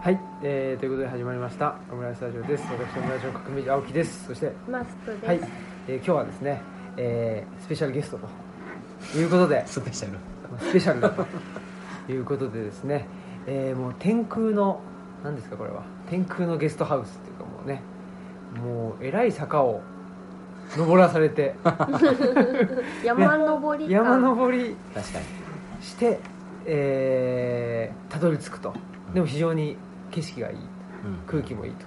はい、えー、ということで始まりました。オムライスタジオです。私オムライスの革命児青木です。そしてマスクです。はい、えー今日はですね、えースペシャルゲストということでスペシャル。スペシャルだということでですね、えーもう天空の何ですかこれは？天空のゲストハウスっていうかもうねもうえらい坂を登らされて。山登りか。山登り。確かに。して、えーたどり着くと。でも非常に景色がいい。空気もいいと。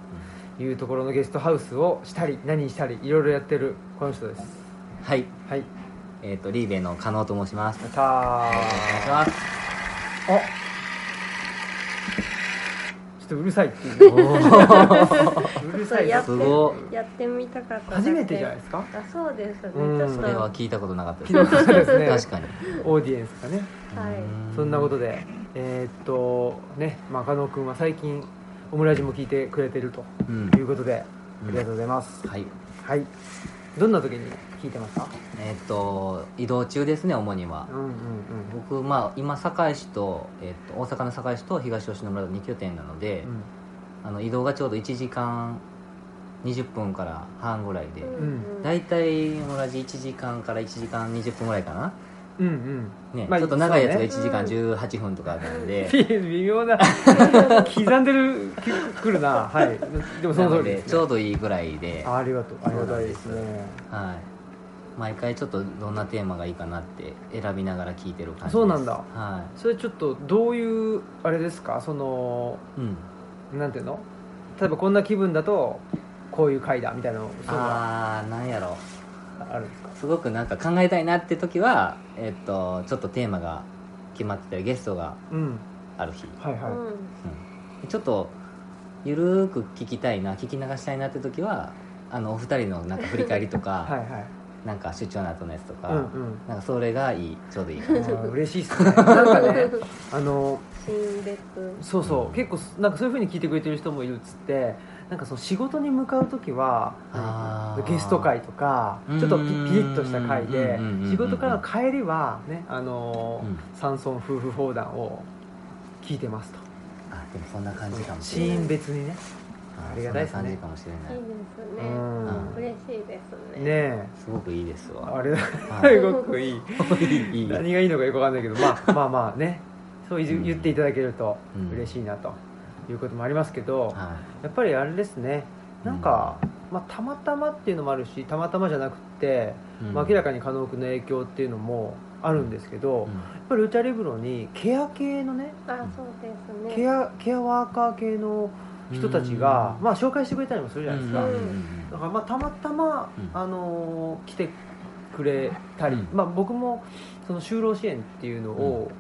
いうところのゲストハウスをしたり何したりいろいろやってるこの人です。はい。はい。えっ、とリーベの加納と申します。お願いします。あとうるさいっていう。うるさいやってすごやってみたかった。初めてじゃないですか？あ、そうです。ね。うんちょっとそれは聞いたことなかった聞いたことないですね。確かに。オーディエンスがね。はい。うんそんなことでえーっとねまあ加納君は最近オムラジも聞いてくれてるとうん。いうことで、うんありがとうございます、はい。はいどんな時に聞いてますか？えっ、と移動中ですね主には。うんうんうん。僕まあ今堺市と,、えっと大阪の堺市と東吉野村の2拠点なので、あの移動がちょうど1時間20分から半ぐらいで、うん。大体同じ1時間から1時間20分ぐらいかなうんうん。ね、まあちょっと長いやつがそう1時間18分とかなんで、微妙な刻んでるきくるな。はい。でもそなのの通りです、ね、でちょうどいいぐらいで、あありがとう。ありがたいですね。はい、毎回ちょっとどんなテーマがいいかなって選びながら聞いてる感じそうなんだ。はそれちょっとどういうあれですか？そのい、うん、なんていうの？例えばこんな気分だとこういう回だみたいなああなんやろあるんですか？すごくなんか考えたいなって時は、えっとちょっとテーマが決まってたりゲストがうん。ある日、はいはい、うん。うんちょっとゆるーく聞きたいな聞き流したいなって時はあのお二人のなんか振り返りとか、はいはい。なんか出張の後のやつとか、うんうん。なんかそれがいいちょうどいい。あー嬉しいっすね。なんかねあの新別。そうそう。結構なんかそういうふうに聞いてくれてる人もいるっつってなんかその仕事に向かう時はゲスト会とかちょっとピピリッとした会でうんうんうんうん仕事からの帰りはねあの山村夫婦砲弾を聞いてますと。あでもそんな感じかもしシれない。ーン別にね。あありがたいですね。い。いいですね。うん。嬉しいですね。ねえ。すごくいいですわ。あれはい。すごく いい。何がいいのかよくわかんないけどまあまあまあね。そう言言っていただけるとうん。嬉しいなということもありますけど、はやっぱりあれですね。なんか、まあ、たまたまっていうのもあるしたまたまじゃなくて、い、うん。まあ、明らかに加納君の影響っていうのもあるんですけど、やっぱりルチャリブロにケア系のねあ、そうですね。ケアケアワーカー系の人たちが、うん。まあ、紹介してくれたりもするじゃないですか、うん。だからまあたまたま、うん。あのー来てくれたり、うん。まあ、僕もその就労支援っていうのを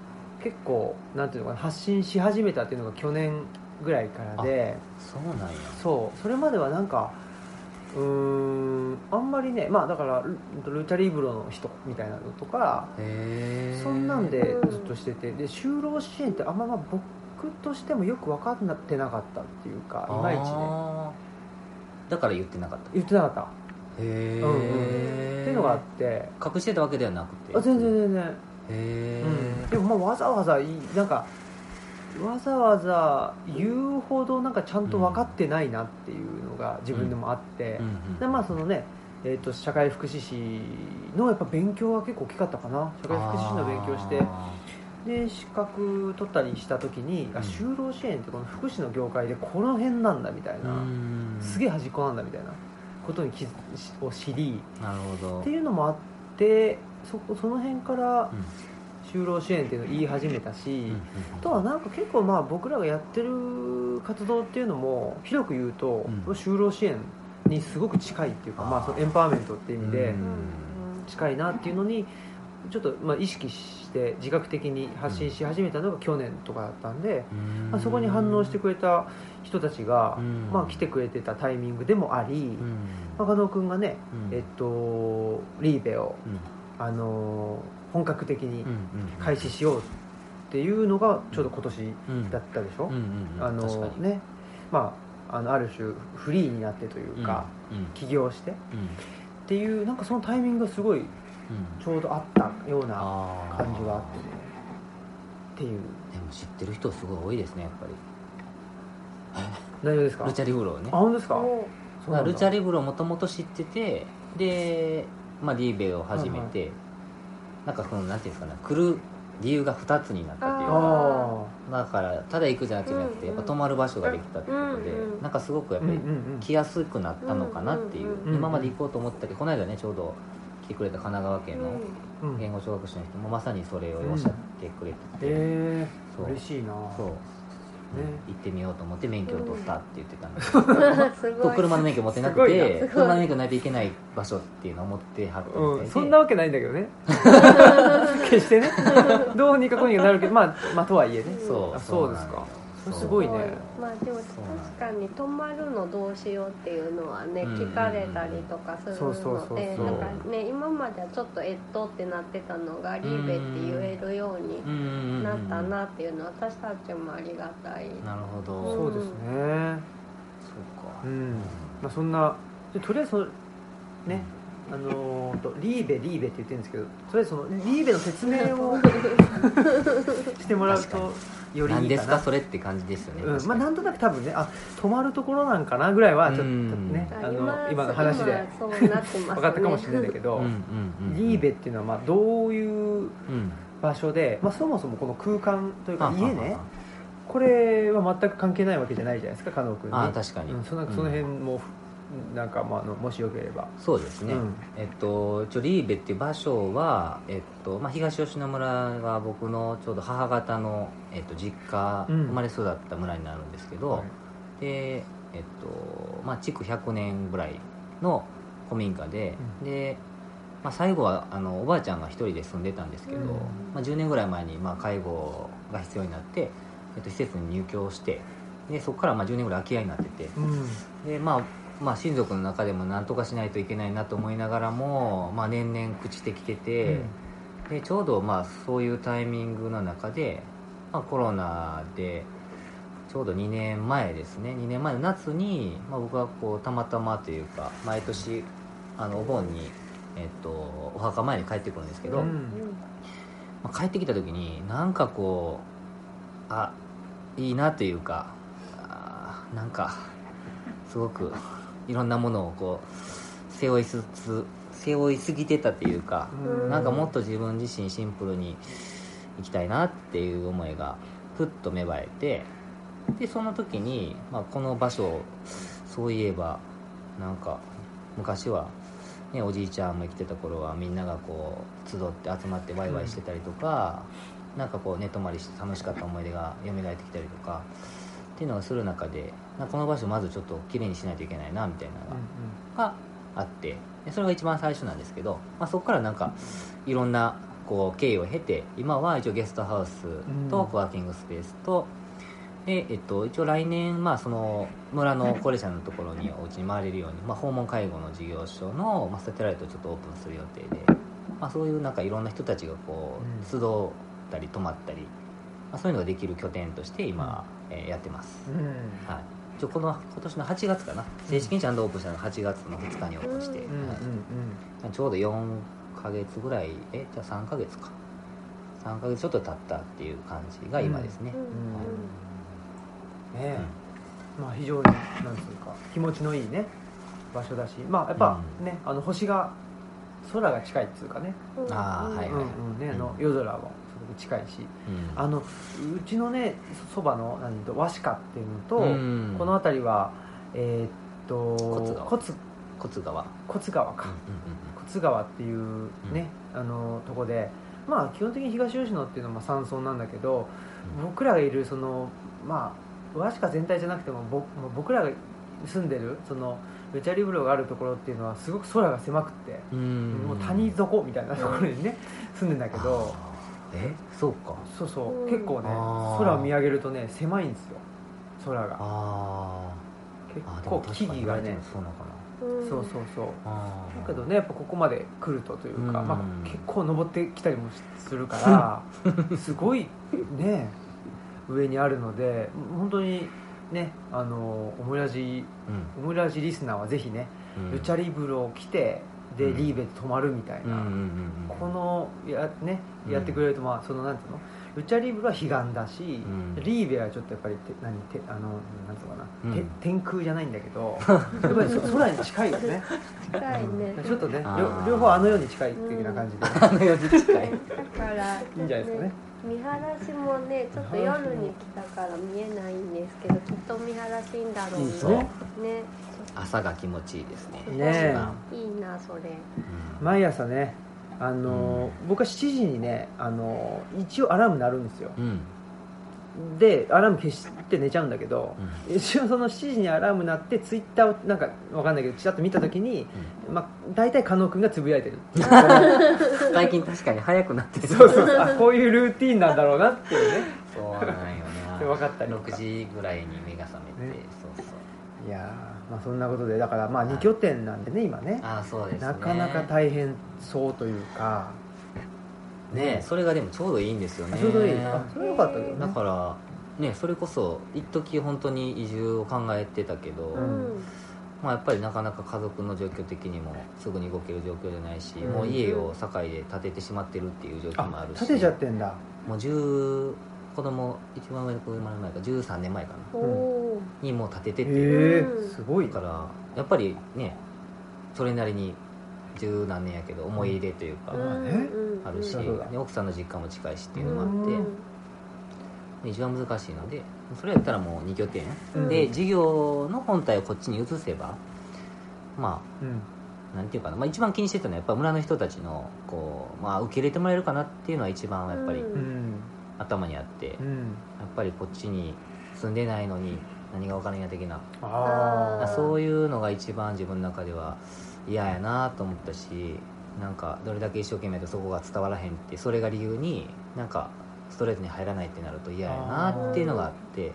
結構なんていうのかな発信し始めたっていうのが去年ぐらいからでそうなんや。そう。それまではなんかうーんあんまりねまあだからルルチャリブロの人みたいなのとかそんなんでずっとしててで就労支援ってあんままあ僕としてもよく分かってなかったっていうかいまいちね。だから言ってなかった。言ってなかった。へえ、うんうん。っていうのがあって。隠してたわけではなくて。あ全然全然、へえ、うん、でもまあわざわざいなんかわざわざ言うほどなんかちゃんと分かってないなっていうのが自分でもあって、でまあそのねえー、と社会福祉士のやっぱ勉強は結構大きかったかな。社会福祉士の勉強してあで資格取ったりした時に、あうん。就労支援ってこの福祉の業界でこの辺なんだみたいーな、うん。すげえ端っこなんだみたいなことに気づを知りなるほど。っていうのもあってそこその辺からうん就労支援っていうのを言い始めたし、とはなんか結構まあ僕らがやってる活動っていうのも広く言うと、うん。就労支援にすごく近いっていうかまあ、そのエンパワーメントっていう意味でうん近いなっていうのにちょっとまあ意識して自覚的に発信し始めたのが去年とかだったんで、うん。まあ、そこに反応してくれた人たちが、うん。まあ、来てくれてたタイミングでもあり、うん。まあ加納君がね、うん。えっと、リーベを、うん。あの本格的に開始しようっていうのがちょうど今年うんだったでしょ、うんうんうんあのね。まああのある種フリーになってというか、うん起業して。っうん。ていうなんかそのタイミングがすごいうん。ちょうどあったような感じがあってねっていう。でも知ってる人すごい多いですねやっぱり。内容ですか？ルチャリブロをね。あ本当ですか？ルチャリブロをもともと知っててで、まあ、リーベを始めて、なんかそのなんていうんですかね来る理由が2つになったっていうかあだからただ行くじゃなくて、うんやっぱ泊まる場所ができたってことで、うんうんなんかすごくあやっぱりうんうんうん来やすくなったのかなっていう、うんうん今まで行こうと思ったけどこの間ねちょうど来てくれた神奈川県のうん。言語聴覚士の人もまさにそれをおっしゃってくれてて、えそう。ー、嬉しいな。そう、ね行ってみようと思って免許を取ったって言ってたんです すごい。車の免許持ってなくてな。車の免許ないといけない場所っていうのを持ってはったみたいで、うん、そんなわけないんだけどね。決してね。どうにかこうにかなるけどまあまあとはいえね。そうあそうですかすごいね。まあでも確かに泊まるのどうしようっていうのはねうん。聞かれたりとかするのでなんかね今まではちょっとえっとってなってたのがリーベって言えるようになったなっていうのは私たちもありがたい。なるほど、うん。そうですね。そうか。うん。まあそんなでとりあえずそのねあのリーベリーベって言ってるんですけどとりあえずそのリーベの説明を してもらうとよりい何ですかいかなそれって感じですよね、うん。まあ、なんとなく多分ねあ泊まるところなんかなぐらいはちょっとうん。ねあの今今の話で。今そうなってますね。分かったかもしれないんだけど、うんうんうん、リーベっていうのはまあどういううん場所で、まあ、そもそもこの空間というかあ家ねこれは全く関係ないわけじゃないじゃないですか加納君に。あ確かに。うん、そのその辺も、なんか、まあ、あのもしよければ。そうですね、うん。えっとちょリーベっていう場所は、えっとまあ、東吉野村が僕のちょうど母方の、えっと、実家、うん。生まれ育った村になるんですけど、はい。でえっとまあ築100年ぐらいの古民家で、うん。で、まあ、最後はあのおばあちゃんが一人で住んでたんですけど、うん。まあ、10年ぐらい前に、まあ、介護が必要になって、えっと、施設に入居してでそこからまあ10年ぐらい空き家になってて、うん。でまあまあ、親族の中でも何とかしないといけないなと思いながらも、まあ、年々朽ちてきてて、でちょうどまあそういうタイミングの中で、まあ、コロナでちょうど2年前ですね。2年前の夏に、まあ、僕はこうたまたまというか毎年あのお盆に、えっと、お墓前に帰ってくるんですけど、うん。まあ、帰ってきた時になんかこうあいいなというかあーなんかすごくいろんなものをこう背負いつつ背負いすぎてたっていうか、うん。なんかもっと自分自身シンプルに生きたいなっていう思いがふっと芽生えてでその時に、まあ、この場所そういえばなんか昔は、ね、おじいちゃんも生きてた頃はみんながこう集って集まってワイワイしてたりとか、なんかこう寝泊まりして楽しかった思い出が蘇ってきたりとかっていうのをする中でこの場所まずちょっときれいにしないといけないなみたいなのががあってでそれが一番最初なんですけど、まあ、そこからなんかいろんなこう経緯を経て今は一応ゲストハウスとワーキングスペースと、でえっと、一応来年、まあ、その村の高齢者のところにお家に回れるように、まあ、訪問介護の事業所の、まあ、サテライトをちょっとオープンする予定で、まあ、そういうなんかいろんな人たちがこう集ったり泊まったり、まあ、そういうのができる拠点として今、えーやってます、うんうん。はい、一応この今年の8月かな。正式にちゃんとオープンしたのが8月の2日にオープンして、ちょうど4ヶ月ぐらいえじゃあ3ヶ月か。3ヶ月ちょっと経ったっていう感じが今ですね、まあ非常になんつうか気持ちのいいね場所だし。まあやっぱうん。ねあの星が空が近いっつうかね。うんあーはいうんうんねあの夜空も近いしうん。あのうちのねそそばの何と和紙っていうのと、うん。この辺りはえーっと小津川。小津小津川。小津川か、小津川っていうね、あのとこでまあ基本的に東吉野っていうのはまあ山村なんだけど、うん。僕らがいるそのまあ和紙全体じゃなくても僕らが住んでるそのルチャリブロがあるところっていうのはすごく空が狭くって、うん。うんもう谷底みたいなところにね住んでんだけどえそうか。そうそう。うん。結構ね空を見上げるとね狭いんですよ。空が。あ結構木々がね。そうなのかな。うん。そうそうそう。だけどねやっぱここまで来るとというか、うん。まあ、結構登ってきたりもするから すごいね上にあるので本当にねあのオムラジうん。オムラジリスナーはぜひね、うん。ルチャリブロを来てでうん。リーベで止まるみたいな、このや,、ね、やってくれると、まあ、そのなんていうの？ルチャリブロは悲願だし、ん。リーベはちょっとやっぱりて何てあのなんつうのかな、てうん。天空じゃないんだけど やっぱりそ空に近いよね。近いね。ちょっとねあ両方あの世に近い的な感じで、あの世に近い。だからいいんじゃないですかね。見晴らしもねちょっと夜に来たから見えないんですけどきっと見晴らしいんだろうね。ね朝が気持ちいいですね。ねいいなそれ。うん。毎朝ねあの、僕は7時にねあの一応アラーム鳴るんですよ。うん。でアラーム消して寝ちゃうんだけど、一応その7時にアラーム鳴ってツイッターをなんかわかんないけどちらっと見た時に、まあ、大体加納君がつぶやいてる 最近確かに早くなってる。そうそうそう。あこういうルーティンなんだろうなっていうね。そうなんよ で分かったりとか。6時ぐらいに目が覚めて、ね。そうそう。いやーまあそんなことでだからまあ2拠点なんでね今ね。ああそうですね。なかなか大変そうというか。ねえそれがでもちょうどいいんですよね。ちょうどいい。あそれよかったけどだねからねそれこそ一時本当に移住を考えてたけど、うん。まあ、やっぱりなかなか家族の状況的にもすぐに動ける状況じゃないし、うん。もう家を堺で建ててしまってるっていう状況もあるしあ建てちゃってんだ。もう10子供一番上の子生まれる前か13年前かな。おおにもう建ててて、へえうん。すごいだからやっぱりねそれなりに十何年やけど思い入れというか、あるし、奥さんの実家も近いしっていうのもあって、うん。で一番難しいのでそれやったらもう2拠点、うん。で事業の本体をこっちに移せばまうん。あなんていうかな、まあ、一番気にしてたのはやっぱ村の人たちのこう、まあ、受け入れてもらえるかなっていうのは一番やっぱり頭にあって、やっうんぱりこっちに住んでないのに何が分からんや的な。ああそういうのが一番自分の中では嫌やなと思ったしなんかどれだけ一生懸命とそこが伝わらへんってそれが理由になんかストレートに入らないってなると嫌やなっていうのがあって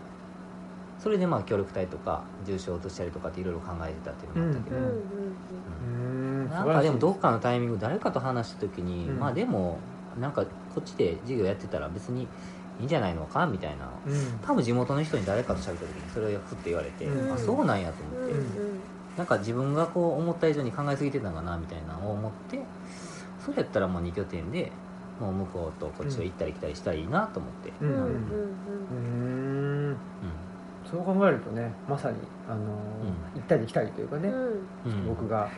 それでまあ協力隊とか重症を移したりとかっていろいろ考えてたっていうのもあったけど、うんうんうーん。なんかでもどっかかのタイミング誰かと話した時に、うん。まあでもなんかこっちで授業やってたら別にいいんじゃないのか？みたいな。うん。多分地元の人に誰かと喋った時にそれをふって言われて、うん。あそうなんやと思って、うんなんか自分がこう思った以上に考えすぎてたんかな？みたいなのを思ってそれやったらもう2拠点でもう向こうとこっちを行ったり来たりしたらいいなと思って、うん。うん。うんうーん。そう考えるとねまさにあのー行ったり来たりというかね、うんうん。うん。僕が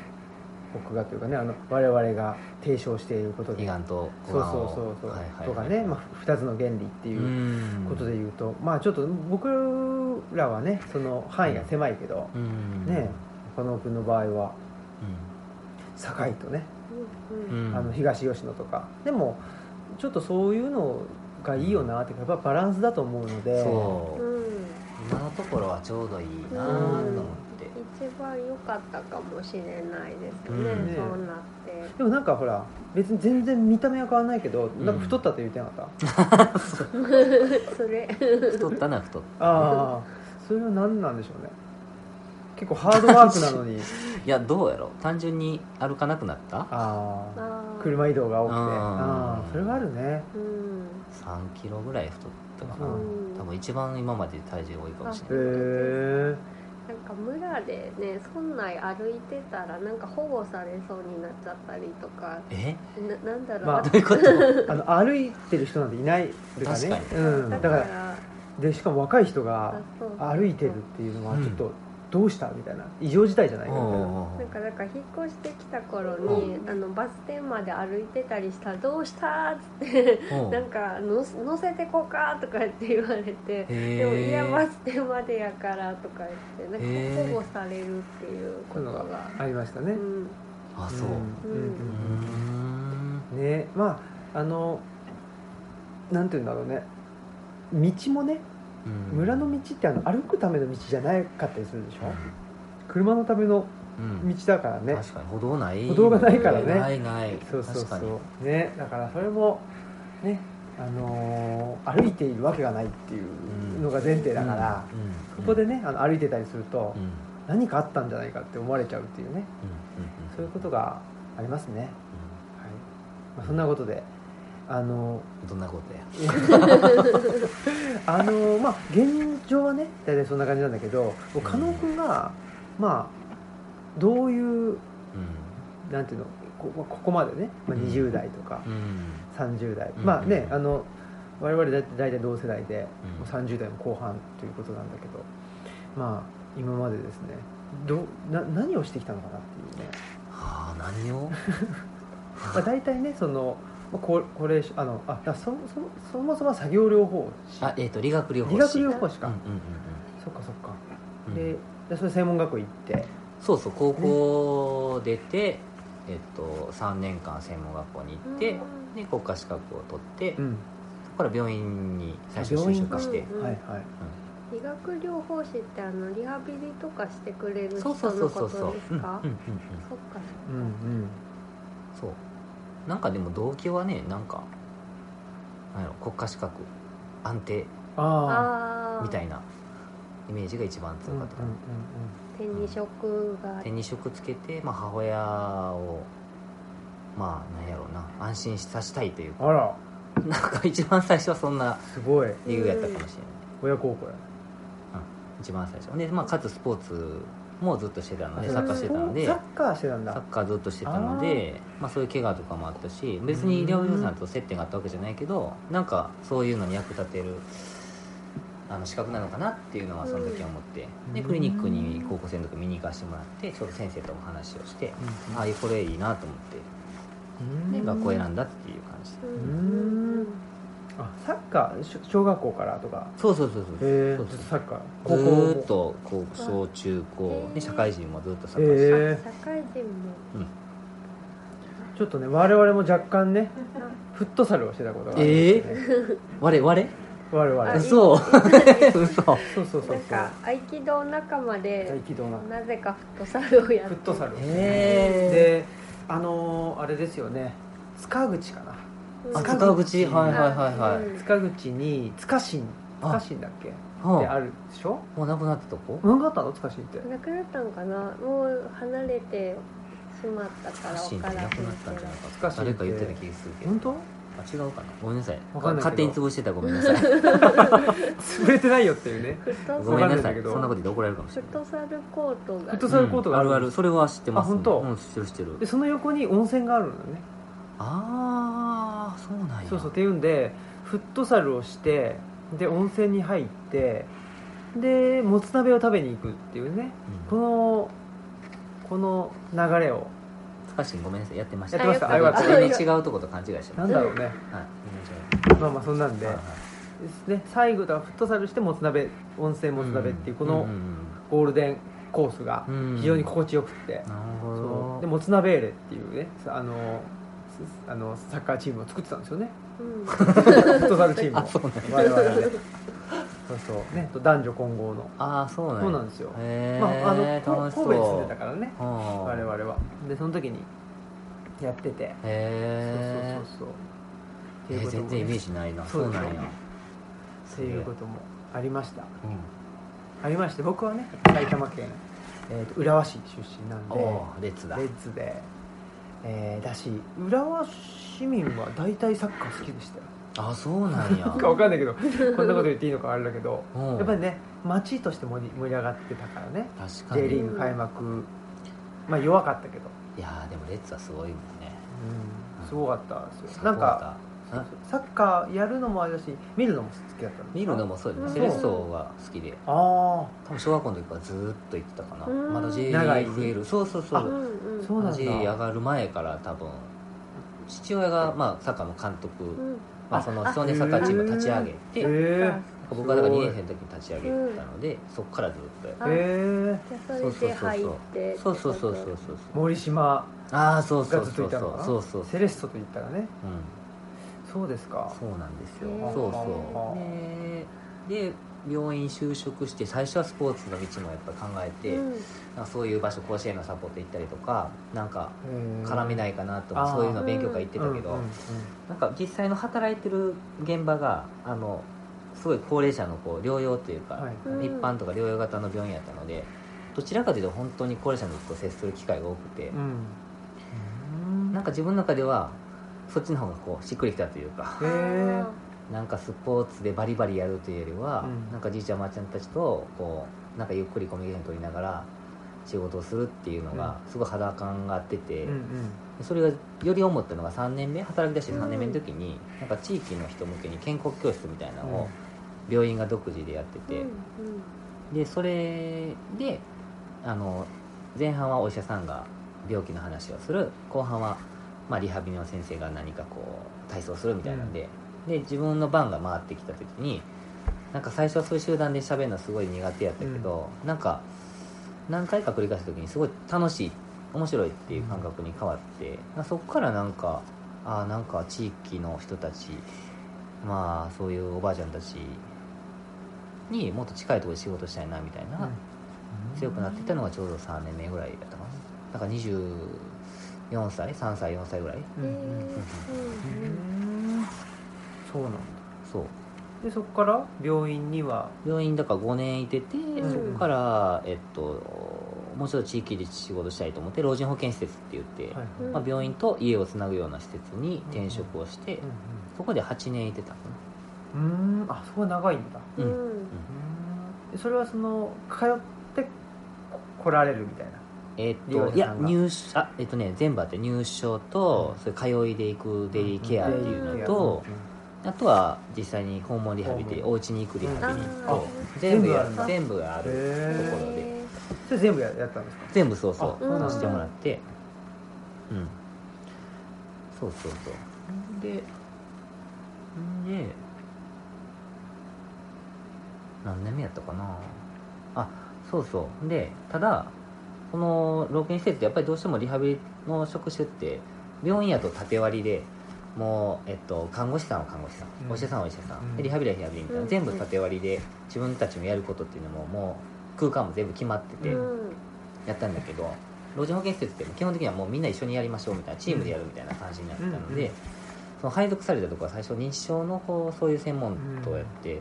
僕がというかねあの我々が提唱していることで。そうそうそうそう、はいはいはいとかね、まあ、2つの原理っていううん。ことで言うと、まあちょっと僕らはねその範囲が狭いけど、うん。ね加納君の場合は堺とね、うん。うんあの東吉野とか。でもちょっとそういうのがいいよなっていうかやっぱバランスだと思うので。そう。うん今のところはちょうどいいなと思って。一番良かったかもしれないですね、うんね。そうなって。でもなんかほら別に全然見た目は変わらないけど、なんか太ったって言ってなかった？それ。太ったな太った。ああそれは何なんでしょうね。結構ハードワークなのに。いやどうやろ？単純に歩かなくなった？ああ車移動が多くて。うん。ああそれはあるね。うん。3キロぐらい太ったかな、うん。多分一番今まで体重多いかもしへれない。えなんか村でね村内歩いてたらなんか保護されそうになっちゃったりとかえ？ななんだろう、まあどういうこと？あの歩いてる人なんていないとかね確かうん、だからでしかも若い人が歩いてるっていうのはうん。ちょっとどうした？みたいな。異常事態じゃないかみたいななんかだから引っ越してきた頃に、あのバス停まで歩いてたりしたら「どうした?」っつってなんかの乗せてこうかとかって言われてでもいやバス停までやからとか言ってなんか保護されるっていうことが。がありましたね、うん。あそう。ううん。ううんん。ね。まああのなんて言うんだろうね。道もねうん。村の道ってあの歩くための道じゃなかったりするでしょ、車のためのうん。道だからね、確かに歩道ない歩道がないからね。ないない。そうそうそう。ねだからそれもねあのー歩いているわけがないっていうのが前提だから、うん。そこでねあの歩いてたりすると、うん。うん何かあったんじゃないかって思われちゃうっていうね。うん。うん。そういうことがありますね、はい。まあ、そんなことであのうんどんなことや。あのまあ現状はね大体そんな感じなんだけど加納君がまあどういううん。なんていうのこここまでね、まあ、うん。20代とかうん。30代、うん。まあねうん。あの我々だ大体同世代で、うん。もう30代も後半ということなんだけどまあ今までですねどうな何をしてきたのかなっていうね、はあ何を？まあ、大体ねそのまあ高高齢者あのあだそそそもそも作業療法士。あえっ、と理学療法士。理学療法士か、うんうんそっかそっか、うん。うんででそれ専門学校行って。そうそう高校出て、えっと、3年間専門学校に行って、うん。で国家資格を取って、うん。そこから病院に最初就職して、うんはいはい。理学療法士ってあのリハビリとかしてくれる人そうそうそのうそうそう。ことですかうんうんうん。うんそっか。うんうん。そうなんかでも動機はねなんかなんやろ国家資格安定みたいなイメージが一番強かった、手に職が手に職つけて、まあ、母親をまあなんやろうな安心させたいというか。うんあら。なんか一番最初はそんなすごい。理由やったかもしれない、親孝行や。一番最初。で、まあ、かつスポーツもずっとしてたのであサッカーしてたので。サッカーしてたんだ。サッカーずっとしてたのでまあ、そういう怪我とかもあったし別に療養さんと接点があったわけじゃないけどなんかそういうのに役立てるあの資格なのかなっていうのはその時は思って。でクリニックに高校生の時見に行かせてもらってちょっと先生とも話をしてああいうこれいいなと思って。うん。で学校選んだっていう感じ。でうんあサッカー小学校からとか。そうそうそうそう。へえそうずっとサッカー。ず高校ーっとこう小中高で社会人もずっとサッカー。してへえあ社会人も。ちょっとね我々も若干ねフットサルをしてたことがあるんですよね我々我々。あ嘘。嘘。そうそうそうそう。なんか合気道仲間合で気道な。なぜかフットサルをやって。フットサルをして。へえであのーあれですよね。塚口かなあ塚塚口。はいはいはいはい。うん。塚口に塚新あ塚新だっけ？はであるでしょ？もうなくなったとこ？何があったの塚新ってなくなったのかな？もう離れてしまったからシーン分からんってなくなったんじゃなか。った塚新って。誰か言ってた気がするけど。本当？あ違うかな。ごめんなさい。わかんないけど。勝手に潰してたらごめんなさい。潰れてないよっていうね。ごめんなさい。そんなこと言って怒られるかもしフッれない。トサルコートが。フットサルコートがあるうん。あるある。それは知ってます。あ本当？うん知ってる知ってる。でその横に温泉があるのよねああそうなんや。そうそうっていうんでフットサルをしてで温泉に入ってでもつ鍋を食べに行くっていうね。こうん。のこの流れを。つかしんごめんなさいやってました。やってました？あよかった。違うとこと勘違いしてますなんだろうね。はい。まあまあそんなんで。はいね。最後だフットサルしてもつ鍋温泉もつ鍋っていうこのゴールデンコースがうん非常に心地よくって。なるほそう。どでもつ鍋ーレっていうね。あのすあのサッカーチームを作ってたんですよね。うん。フットサルチームを。あそうなんや。我々でそうそう。ねと男女混合の。ああそうなんや。そうなんですよ。へえまああの神戸に住んでたからね。はあ我々は。でその時にやってて。へえそうそうそうそう。えー全然イメージないな。そうなんや。っていうこともありました。うん。ありまして僕はね埼玉県、えーと浦和市出身なんで。おお列だ。レッズで、えーだし浦和市民は大体サッカー好きでしたよ。あそうなんや。なんかわかんないけどこんなこと言っていいのかあれだけど。うん。やっぱりね街として盛り盛り上がってたからね。確か J リにーグ開幕。まあ弱かったけど、いやーでもレッツはすごいもんね。うん、すごかったですよ。なんかあサッカーやるのもあれだし見るのも好きだったんですか見るのもそうですね。うんセレッソが好きで。あ多分小学校の時からずーっと行ってたかな。うん。まだ J リ長いーグ増えるそう。そうそうそうなんだ。J 上がる前から多分父親がまあサッカーの監督うん。まあその少年サッカーチームを立ち上げへてえ僕がだから2年生の時に立ち上げたのでそこからずっとやってあへえじゃあそれで入ってそうそうそうそうそうそう森島ああそうそうがずっとそそういうたのかなそうそうセレッソと言ったらねうんそうですか。そうなんですよ。そうそう。でで病院就職して最初はスポーツの道もやっぱ考えて、うん。なんかそういう場所甲子園のサポート行ったりとかなんか絡めいないかなとあー。そういうの勉強会行ってたけど、うんうんうん。なんか実際の働いてる現場があのすごい高齢者のこう療養というか、はい。うん一般とか療養型の病院やったのでどちらかというと本当に高齢者のと接する機会が多くて、うん。なんか自分の中ではそっちの方がこうしっくりきたというかなんかスポーツでバリバリやるというよりは、うん。なんかじいちゃんおばあちゃんたちとこうなんかゆっくりコミュニケーション取りながら仕事をするっていうのがすごい肌感があってて、うんうん。それがより思ったのが3年目働き出して3年目の時に、なんか地域の人向けに健康教室みたいなのを病院が独自でやってて、でそれであの前半はお医者さんが病気の話をする後半は、まあ、リハビリの先生が何かこう体操するみたいなんで,うん、で自分の番が回ってきた時になんか最初はそういう集団で喋るのすごい苦手やったけど、うん、なんか何回か繰り返した時にすごい楽しい面白いっていう感覚に変わって、うん、そこからなんかあなんか地域の人たちまあそういうおばあちゃんたちにもっと近いところで仕事したいなみたいな、うん、強くなっていったのがちょうど3年目ぐらいだったかな。なんか四歳？3歳？4歳ぐらい、そうなんだ。そう。でそこから？病院には？病院だから5年いてて、そこからえっともうちょっと地域で仕事したいと思って老人保健施設って言って、はい、まあ、病院と家をつなぐような施設に転職をして、そこで8年いてたうん。あそこは長いんだ。うん、それはその通って来られるみたいな？えっといや入所あえっとね全部あって入所と、うん。それ通いで行くデイケアっていうのうんと、あとは実際に訪問リハビリお家に行くリハビリあとー全部や全部あるんだ。全部あるへところで。へそれ全部ややったんですか？全部そうそうあそうなん。ださせてもらって。うん。そうそうそう。でんで何年目やったかな？あそうそう。でただこの老健施設ってやっぱりどうしてもリハビリの職種って病院やと縦割りでもう、えっと、看護師さんは看護師さん、うん。お医者さんはお医者さん、うん。でリハビリはリハビリみたいな、うん全部縦割りで自分たちのやることっていうのももう空間も全部決まってて、うんやったんだけど老人保健施設って基本的にはもうみんな一緒にやりましょうみたいなチームでやるみたいな感じになってたので、うんその配属されたところは最初認知症のこうそういう専門とやって、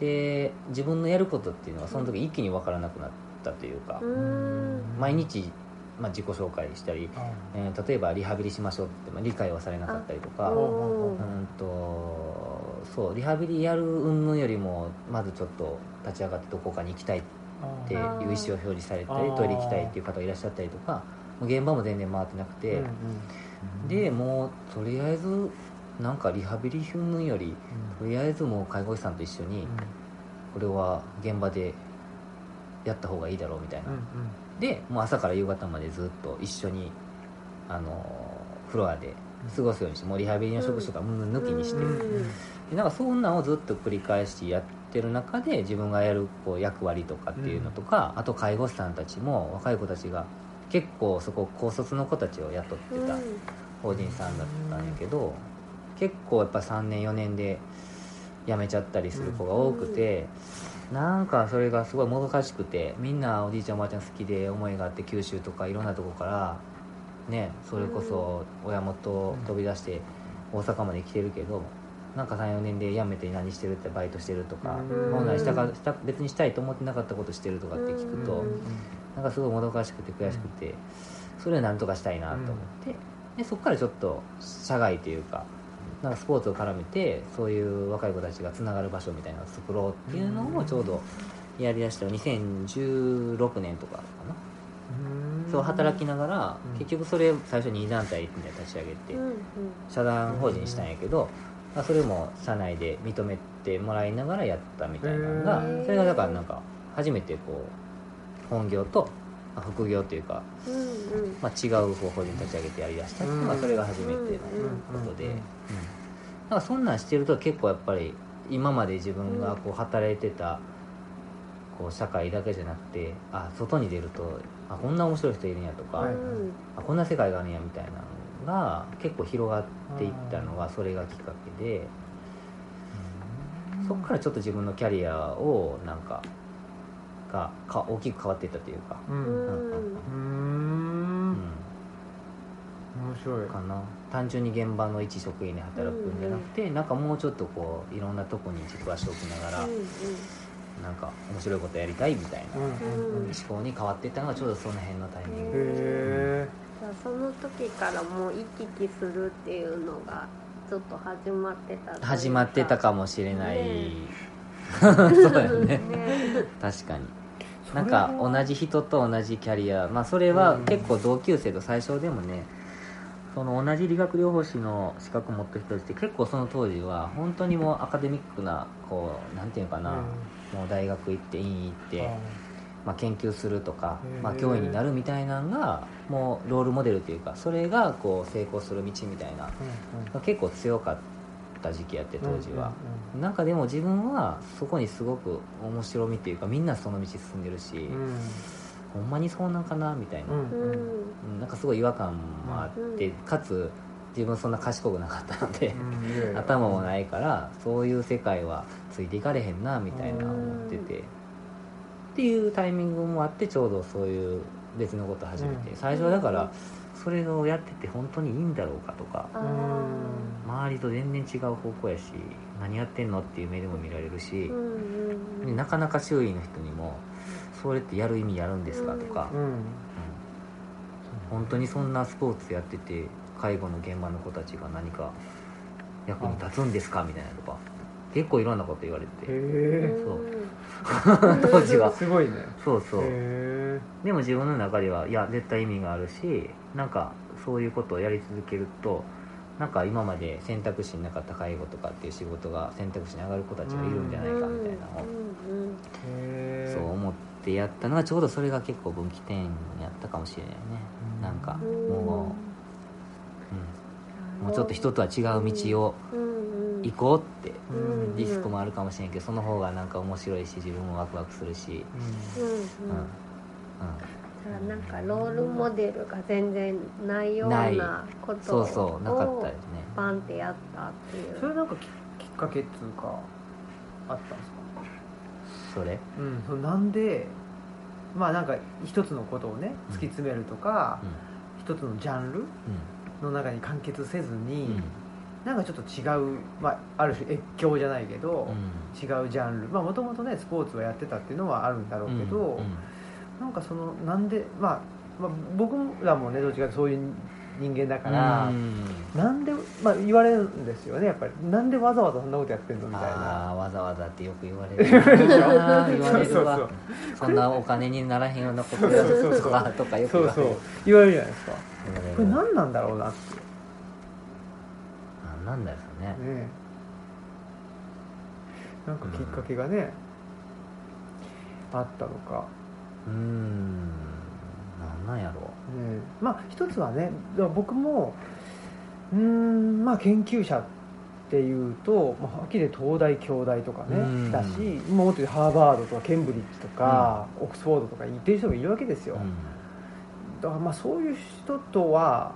で自分のやることっていうのはその時一気に分からなくなったというか、うん。毎日、まあ、自己紹介したり、えー例えばリハビリしましょうって、まあ、理解はされなかったりとか。あうおん。とそうリハビリやる云々よりもまずちょっと立ち上がってどこかに行きたいっていう意思を表示されたりトイレ行きたいっていう方がいらっしゃったりとかもう現場も全然回ってなくて、うんうんでもうとりあえずなんかリハビリ云々よりとりあえずもう介護士さんと一緒にこれは現場でやった方がいいだろうみたいな、うんうん。でもう朝から夕方までずっと一緒にあのフロアで過ごすようにしてもうリハビリの職種とかうん。抜きにして、うなんかそんなんをずっと繰り返しやってる中で自分がやるこう役割とかっていうのとか、あと介護士さんたちも若い子たちが結構そこ高卒の子たちを雇ってた法人さんだったんやけど、結構やっぱ3年4年で辞めちゃったりする子が多くて、なんかそれがすごいもどかしくてみんなおじいちゃんおばあちゃん好きで思いがあって九州とかいろんなとこからねそれこそ親元飛び出して大阪まで来てるけどなんか34年で辞めて何してるってバイトしてるとか、うん。本来したかした別にしたいと思ってなかったことしてるとかって聞くと、うん。なんかすごいもどかしくて悔しくて、それをなんとかしたいなと思って、でそこからちょっと社外というかなんかスポーツを絡めてそういう若い子たちがつながる場所みたいなのを作ろうっていうのをちょうどやりだしたの2016年とかかな、うん。そう働きながら、うん。結局それ最初に2団体みたいなの立ち上げて、うん社団法人したんやけど、まあ、それも社内で認めてもらいながらやったみたいなのがそれがだからなんか初めてこう本業とまあ副業というか、うんうん。まあ、違う方法人立ち上げてやりだしたっていうのがうん。それが初めてのうんことで、うんうんなんかそんなんしてると結構やっぱり今まで自分がこう働いてたこう社会だけじゃなくてあ外に出るとあこんな面白い人いるんやとか、はいうん。あこんな世界があるんやみたいなのが結構広がっていったのがそれがきっかけでそこからちょっと自分のキャリアをなんかがか大きく変わっていったというか、ううん。んうん。うん。面白い。かな。単純に現場の一職員で働くんじゃなくて、なんかもうちょっとこういろんなとこに軸足を置きながら、うんなんか面白いことやりたいみたいなうんうん思考に変わっていったのがちょうどその辺のタイミング、えじゃあその時からもう行き来するっていうのがちょっと始まってた始まってたかもしれない、ね そうだよね。ね確かになんか同じ人と同じキャリア。まあそれは結構同級生と最初でもねその同じ理学療法士の資格を持ってる人たちって結構その当時は本当にもうアカデミックなこうなんていうかな、もう大学行って院行って、まあ、研究するとかまあ、教員になるみたいなのがもうロールモデルっていうかそれがこう成功する道みたいな。が結構強かった時期やって当時は、なんかでも自分はそこにすごく面白みっていうかみんなその道進んでるし、うん。ほんまにそうなんかなみたいな、うんううん。うんなんかすごい違和感もあって、うん。かつ自分そんな賢くなかったので、頭もないからそういう世界はついていかれへんなみたいな思ってて、っていうタイミングもあってちょうどそういう別のこと始めて、うん。最初はだからそれをやってて本当にいいんだろうかとか周りと全然違う方向やし何やってんのっていう目でも見られるしー、うんうん。でなかなか周囲の人にもそれってやる意味やるんですかとか、うんうん。本当にそんなスポーツやってて介護の現場の子たちが何か役に立つんですかみたいなとか結構いろんなこと言われへてえそう。当時は。すごいね。そうそう。へでも自分の中ではいや絶対意味があるしなんかそういうことをやり続けるとなんか今まで選択肢になかった介護とかっていう仕事が選択肢に上がる子たちがいるんじゃないかみたいなのをうんうんえそう思ってやったのがちょうどそれが結構分岐点やったかもしれないね。うんなんかうんもう、うん、もうちょっと人とは違う道を行こうってうんリスクもあるかもしれんけどその方がなんか面白いし自分もワクワクするし。うんなんかロールモデルが全然ないようなことそをうそうなかったですね。バンってやったっていう。それなんかききっかけっつうかあったんですか？それ？うんそのなんでまあなんか一つのことをねうん。突き詰めるとかう、一つのジャンルん。の中に完結せずに、うん。なんかちょっと違う、まあ、ある種越境じゃないけど、違うジャンル。まあもともとねスポーツをやってたっていうのはあるんだろうけど、うん。うんなんかそのなんで、まあ、まあ僕らもねどっちかそういう人間だから、うん。なんで、まあ、言われるんですよねやっぱり。なんでわざわざそんなことやってんのみたいな。わざわざってよく言われ言われる言われるわそんなお金にならへんようなことやるとかとかよくそうそう言われる言われるじゃないですか。言われる。これ何なんだろうなって。なんなんだよね。ねなんかきっかけがね、あったのかうーん。なんなんやろ。ねまあ一つはね僕もうーんまあ研究者っていうと、まあ、はっきり東大京大とかねうん。だしもっとハーバードとかケンブリッジとか、オックスフォードとか行ってる人もいるわけですよ、うん。だからまあそういう人とは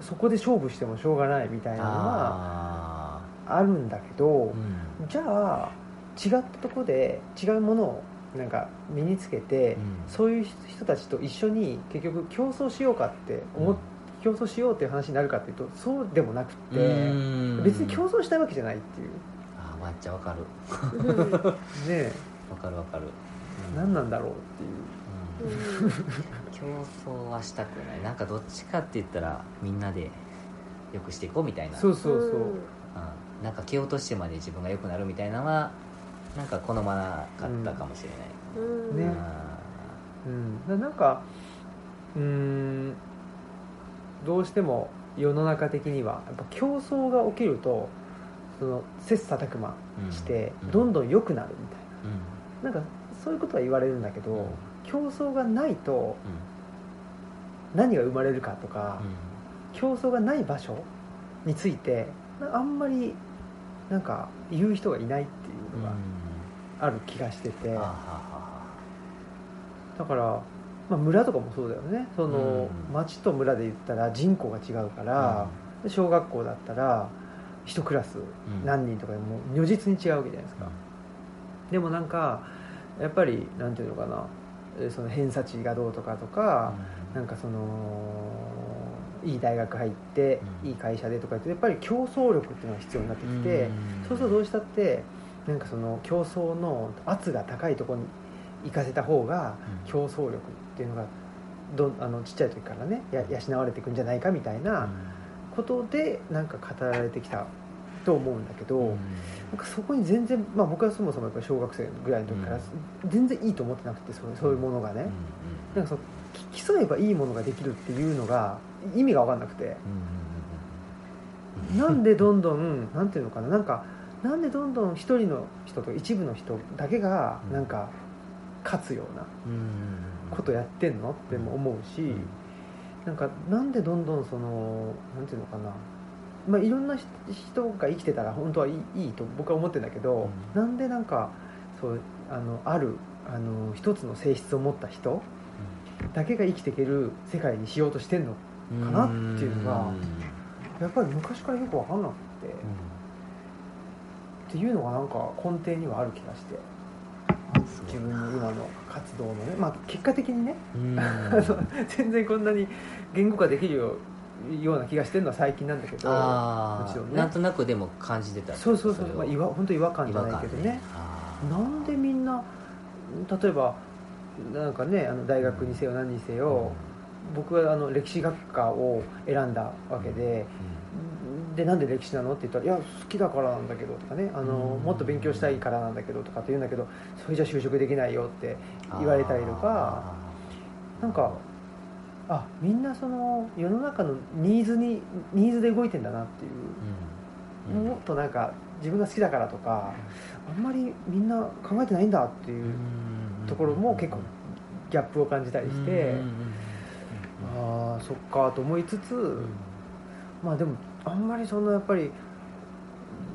そこで勝負してもしょうがないみたいなのはああるんだけどー、うん。じゃあ違ったところで違うものをなんか身につけて、うん。そういう人たちと一緒に結局競争しようかって思っ、うん。競争しようっていう話になるかっていうとそうでもなくうて、ん。別に競争したいわけじゃないっていう。あーわっちゃわかる。ね わかるわかる、うん。何なんだろうっていう。うん。競争はしたくない。なんかどっちかって言ったらみんなでよくしていこうみたいな。そうそうそう、うん。なんか蹴落としてまで自分が良くなるみたいなのはなんか好まなかったかもしれない、うん。ね。あうん、だなんかうーんどうしても世の中的にはやっぱ競争が起きるとその切磋琢磨ーしてうん。どんどん良くなるみたいうん。ななんかそういうことは言われるんだけど、うん。競争がないとうん。何が生まれるかとか、う競争がない場所についてなあんまりなんか言う人がいないっていうんのがある気がしてて、だから、まあ、村とかもそうだよね。その、うん。町と村で言ったら人口が違うから、で小学校だったら一クラスうん。何人とかでも如実に違うわけじゃないですか、でもなんかやっぱりなんていうのかな。えその偏差値がどうとかとか、なんかそのいい大学入って、うん。いい会社でとか言ってやっぱり競争力っていうのが必要になってきて、うん。そうするとどうしたってなんかその競争の圧が高いところに行かせた方がうん。競争力っていうのがどんあのちっちゃい時からねや養われていくんじゃないかみたいなことでなんか語られてきたと思うんだけど、なんかそこに全然、まあ、僕はそもそもやっぱり小学生ぐらいの時から全然いいと思ってなくてそうそういうものがね、なんかそ競えばいいものができるっていうのが意味が分かんなくて、なんでどんどんなんていうのかななんかなんでどんどん一人の人と一部の人だけがなんか勝つようなことやってんのっても思うし、なんかなんでどんどんそのなんていうのかな。まあ、いろんな人が生きてたら本当はいいと僕は思ってるんだけど、うん。なんでなんかそうあのあるあの一つの性質を持った人だけが生きていける世界にしようとしてんのかなっていうのがやっぱり昔からよく分かんなくて、っていうのがなんか根底にはある気がして。自分の今の活動のね、まあ、結果的にね。全然こんなに言語化できるよような気がしてるのは最近なんだけど。あもちろんね。あなんとなくでも感じてた。そうそうそう、れを。まあ、違和本当違和感じゃないけどね。なんでみんな例えばなんかねあの大学にせよ何にせよ、僕はあの歴史学科を選んだわけで、でなんで歴史なの？って言ったら「いや好きだからなんだけど」とかねあの、うん。もっと勉強したいからなんだけど」とかって言うんだけどそれじゃ就職できないよって言われたりとかなんかあみんなその世の中のニーズにニーズで動いてんだなっていう、もっとなんか自分が好きだからとかあんまりみんな考えてないんだっていうところも結構ギャップを感じたりして、ああそっかと思いつつ、まあでもあんまりそんなやっぱり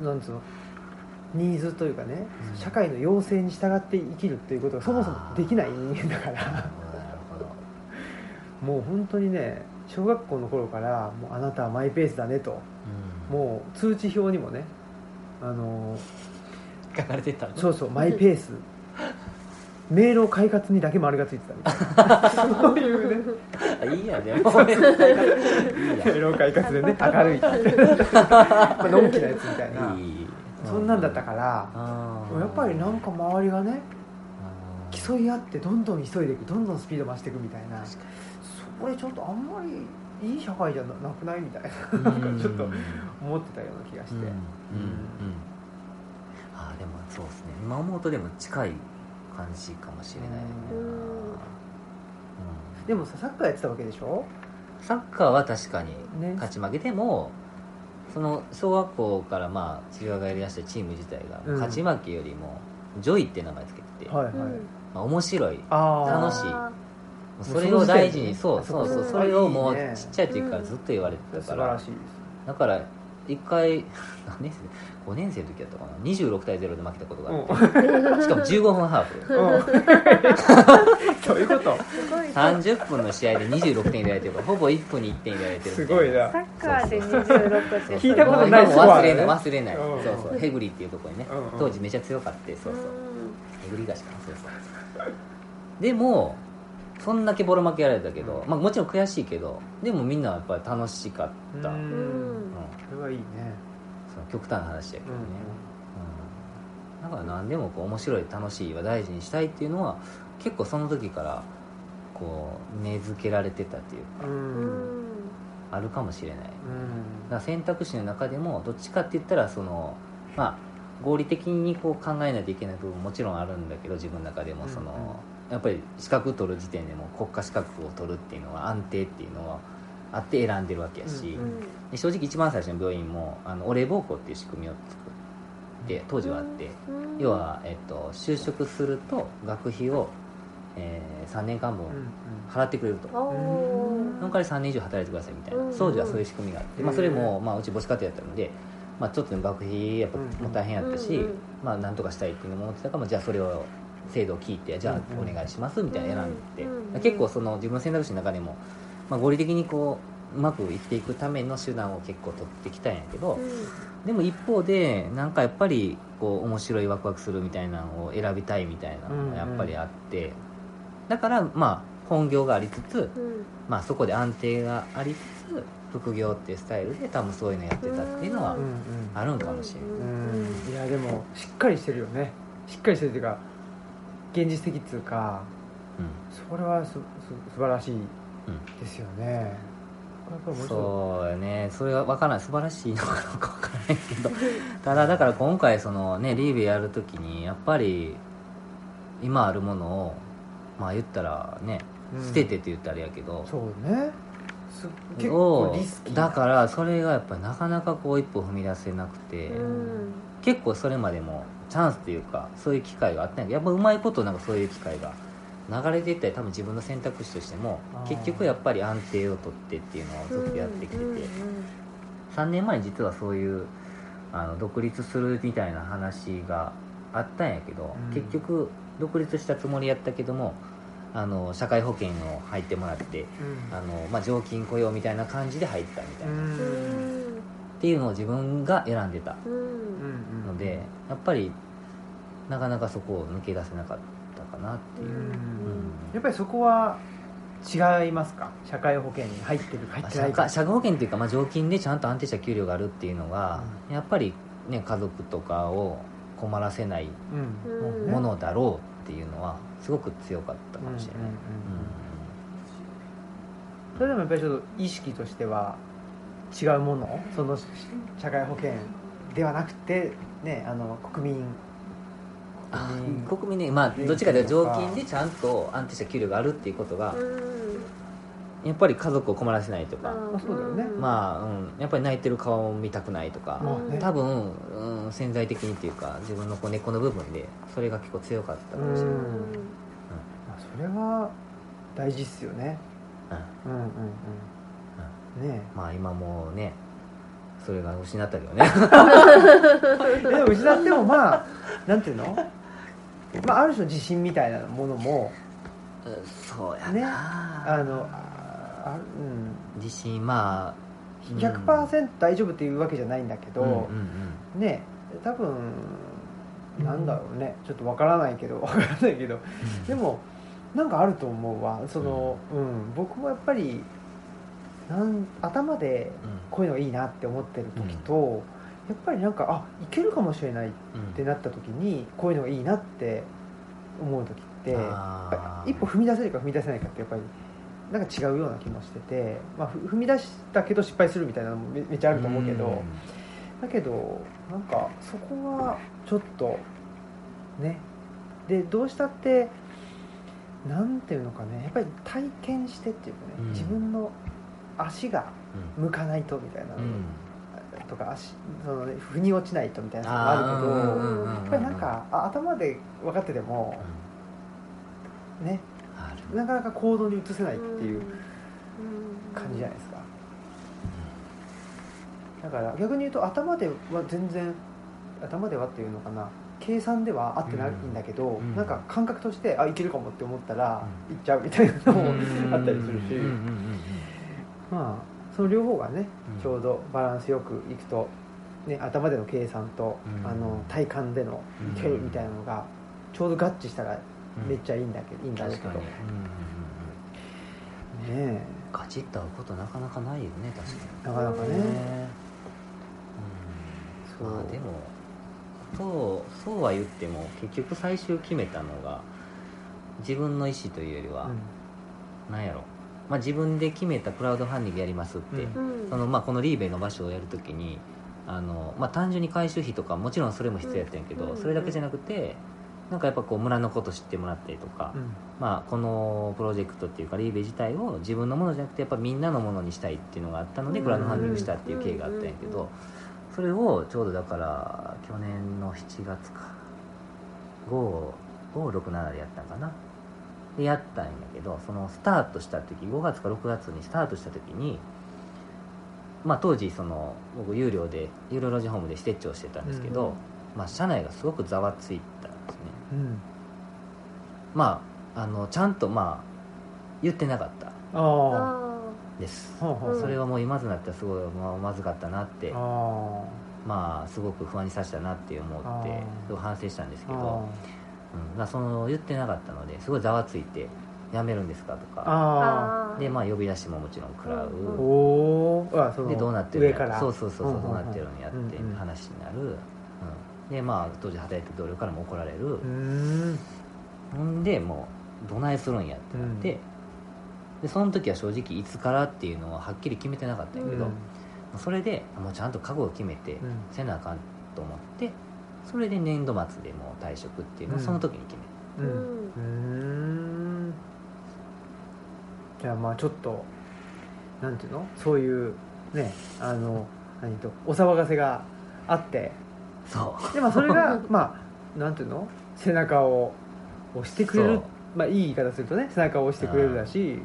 なんつうのニーズというかね、うん。社会の要請に従って生きるっていうことがそもそもできない人間だから。もう本当にね小学校の頃からもうあなたはマイペースだねと。もう通知表にもねあの書かれてたそうそうマイペースメールを快活にだけ丸がついてたみたいな。そういうねあいいやでもいいやメールを快活でね 明るい。ってまあのんきなやつみたいな。いいそんなんだったからやっぱりなんか周りがね競い合ってどんどん急いでいくどんどんスピード増していくみたいな。それちょっとあんまりいい社会じゃなくないみたいな。になん。かちょっと思ってたような気がして、うん。うん。うん。あーでもそうですね。今思うとでも近い感じかもしれないね。うん。でもさサッカーやってたわけでしょ？サッカーは確かにね。勝ち負けでもその小学校からまあ父親がやりだしたチーム自体がうん。勝ち負けよりもジョイって名前つけてて、はいはい、まあ、面白い楽しい。あそれを大事にそそうそうそうそそれをもうちっちゃい時からずっと言われてたから。だから一回 何年生5年生の時やったかな？26対0で負けたことがあって、しかも15分ハーフ。そういうこと？ーすごい。30分の試合で26点入れられてるからほぼ1分に1点入れられてるすごいな。サッカーで26って聞いたこともうない今も忘れない忘れない、うん。そうそう。ヘグリっていうところにね、うんうん。当時めちゃ強かってそうそう、ん。ヘグリ菓子かなそうそう。でもそんだけボロ負けやられたけど、まあ、もちろん悔しいけどでもみんなやっぱり楽しかった、ううん。うんん。それはいいね極端な話やけどね、うんうん。だから何でもこう面白い楽しいは大事にしたいっていうのは結構その時からこう根付けられてたっていうかううん。んあるかもしれない。だうん。から選択肢の中でもどっちかって言ったらそのまあ合理的にこう考えないといけない部分ももちろんあるんだけど自分の中でもその、やっぱり資格取る時点でも国家資格を取るっていうのは安定っていうのはあって選んでるわけやし、うんうん。で正直一番最初の病院もあのお礼奉公っていう仕組みを作って当時はあって、うん。要は、えっと、就職すると学費を、え3年間分うん払ってくれると、その代わり3年以上働いてくださいみたいな、うん当時はそういう仕組みがあって、まあ、それも、まあ、うち母子家庭だったので、まあ、ちょっと学費やっぱうんもう大変やったし、うんうんまあなんとかしたいっていうのも思ってたから、まあじゃあそれを制度を聞いてじゃあうんお願いしますみたいな選んで、うん。結構その自分の選択肢の中でも、まあ、合理的にこううまく生きていくための手段を結構取ってきたんやけど、でも一方でなんかやっぱりこう面白いワクワクするみたいなのを選びたいみたいなのがやっぱりあって、だからまあ本業がありつつ、うん。まあ、そこで安定がありつつ副業っていうスタイルで多分そういうのやってたっていうのはあるんかもしれない、うんいやでもしっかりしてるよね。しっかりしてるっていうか現実的っつうかうん。それはすす素晴らしい。うんですよね。そうやね。それは分からない素晴らしいのかどうか分からないけど。ただだから今回そのねリーベやるときにやっぱり今あるものをまあ言ったらねうん。捨ててって言ったらあれやけど。い、そうね。す結構だからそれがやっぱなかなかこう一歩踏み出せなくて、うん。結構それまでもチャンスっていうかそういう機会があったんやけど。やっぱうまいことなんかそういう機会が流れていったり多分自分の選択肢としても結局やっぱり安定を取ってっていうのをずっとやってきてて、うんうん。3年前に実はそういうあの独立するみたいな話があったんやけど、うん。結局独立したつもりやったけどもあの社会保険を入ってもらってうん。あの、まあ、常勤雇用みたいな感じで入ったみたいな、うっんていうのを自分が選んでたのでやっぱりなかなかそこを抜け出せなかったかなっていう。う、ん。うん。やっぱりそこは違いますか？社会保険に入ってるか入まあってないか。社会社会保険っていうか、まあ、常勤でちゃんと安定した給料があるっていうのが、やっぱり、ね、家族とかを困らせないうん。うんものだろうっていうのはすごく強かったかもしれない、うんうんうんそれでもやっぱりちょっと意識としては違うもの？その社会保険ではなくてねあの国民あ国民ねまあどっちかというと常勤でちゃんと安定した給料があるっていうことがやっぱり家族を困らせないとか、まあ、うん、やっぱり泣いてる顔を見たくないとか、多分、うん、潜在的にっていうか自分のこう根っこの部分でそれが結構強かったかもしれない、うん。まあそれは大事っすよね。うん。うんうんうん。ねまあ今もうねそれが失ったけどね。えでも失ってもまあなんていうの？まあある種の自信みたいなものもそうやな、ね。あのああうん。自信まあうん。100%大丈夫っていうわけじゃないんだけど、うんうんうん。ね多分なんだろうね。ちょっとわからないけどわからないけど。でもなんかあると思うわ。その、うん。僕もやっぱりなん頭でこういうのがいいなって思ってる時と、やっぱりなんかあいけるかもしれないっうん。てなった時にこういうのがいいなって思う時って一歩踏み出せるか踏み出せないかってやっぱりなんか違うような気もしてて、まあ、ふ踏み出したけど失敗するみたいなのもめめっちゃあると思うけど、だけどなんかそこはちょっとね。でどうしたってなんていうのかねやっぱり体験してっていうかね、うん。自分の足がうん向かないとみたいなの、うんとか足その、ね、腑に落ちないとみたいなのがあるけど、やっぱりなんかあ頭で分かっててもねある。なかなか行動に移せないっていう感じじゃないですか。だから逆に言うと頭では全然頭ではっていうのかな。計算では合ってないんだけど、うん。なんか感覚としてあいけるかもって思ったらういっちゃうみたいなのもうん。あったりするし、うんうんうん。まあその両方がねうん。ちょうどバランスよくいくと、ね、頭での計算と、うん。あの体感でのいけるみたいなのがちょうど合致したらうん。めっちゃいいんだけど、いいんだろうけど。ねガチッと合うことなかなかないよね確かえなかなかね、う。まあでもそうそうは言っても結局最終決めたのが自分の意思というよりは、なんやろ、まあ、自分で決めたクラウドファンディングやりますって、うん。そのまあ、このリーベイの場所をやるときにあの、まあ、単純に回収費とかもちろんそれも必要やったんやけど、うん。それだけじゃなくてなんかやっぱこう村のこと知ってもらったりとか、うん。まあ、このプロジェクトっていうかリーベイ自体を自分のものじゃなくてやっぱみんなのものにしたいっていうのがあったのでうん。クラウドファンディングしたっていう経緯があったんやけうん。どそれをちょうどだから去年の7月か。567でやったんかなでやったんやけどそのスタートした時5月か6月にスタートした時にまあ当時その僕有料で有料老人ホームで施設長してたんですけど、うんまあ、社内がすごくざわついたんですね。うん。まああのちゃんとまあ言ってなかったです、それはもう今となってはすごい、まあ、まずかったなってあまあすごく不安にさせたなって思ってあー。すごい反省したんですけあど、うん。まあ、その言ってなかったのですごいざわついて「辞めるんですか?」とか。でまあ呼び出しももちろん食らう、うんおおー。あそのでどうなってるんや上から。そうそうそうそうどうなってるんやって話になる、うん。でまあ当時働いてる同僚からも怒られる。う、ーん。ほんでもうどないするんやってなって、でその時は正直いつからっていうのははっきり決めてなかったんやけど、うん。それでもうちゃんと覚悟を決めてうん。せなあかんと思ってそれで年度末でもう退職っていうのをその時に決めうん。うん。じゃあまあちょっとなんていうの？そういうねあの何とお騒がせがあって。たそう。でまあそれが まあなんていうの？背中を押してくれる。まあいい言い方するとね背中を押してくれるだし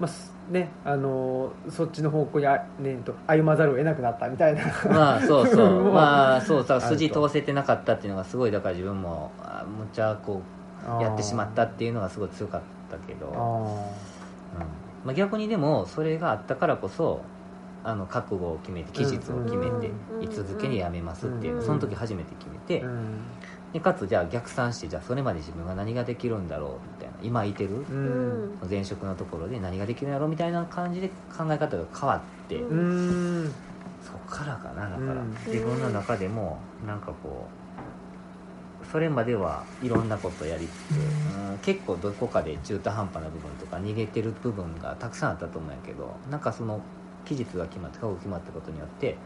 まあすねあのそっちの方向にあ、ね、と歩まざるを得なくなったみたいな。まあそうそ もうまあそうさ筋通せてなかったっていうのがすごいだから自分もあむっちゃこうやってしまったっていうのがすごい強かったけど、あうん。まあ、逆にでもそれがあったからこそあの覚悟を決めて期日を決めてうんいつ付けに辞めますっていうのうんその時初めて決めて。ーうん。でかつじゃあ逆算してじゃあそれまで自分が何ができるんだろうみたいな今いてる前職のところで何ができるんだろうみたいな感じで考え方が変わって、ううん。そこからかなだから、うん。自分の中でもなんかこうそれまではいろんなことやりつつ、うん結構どこかで中途半端な部分とか逃げてる部分がたくさんあったと思うんやけどなんかその期日が決まって覚悟決まったことによって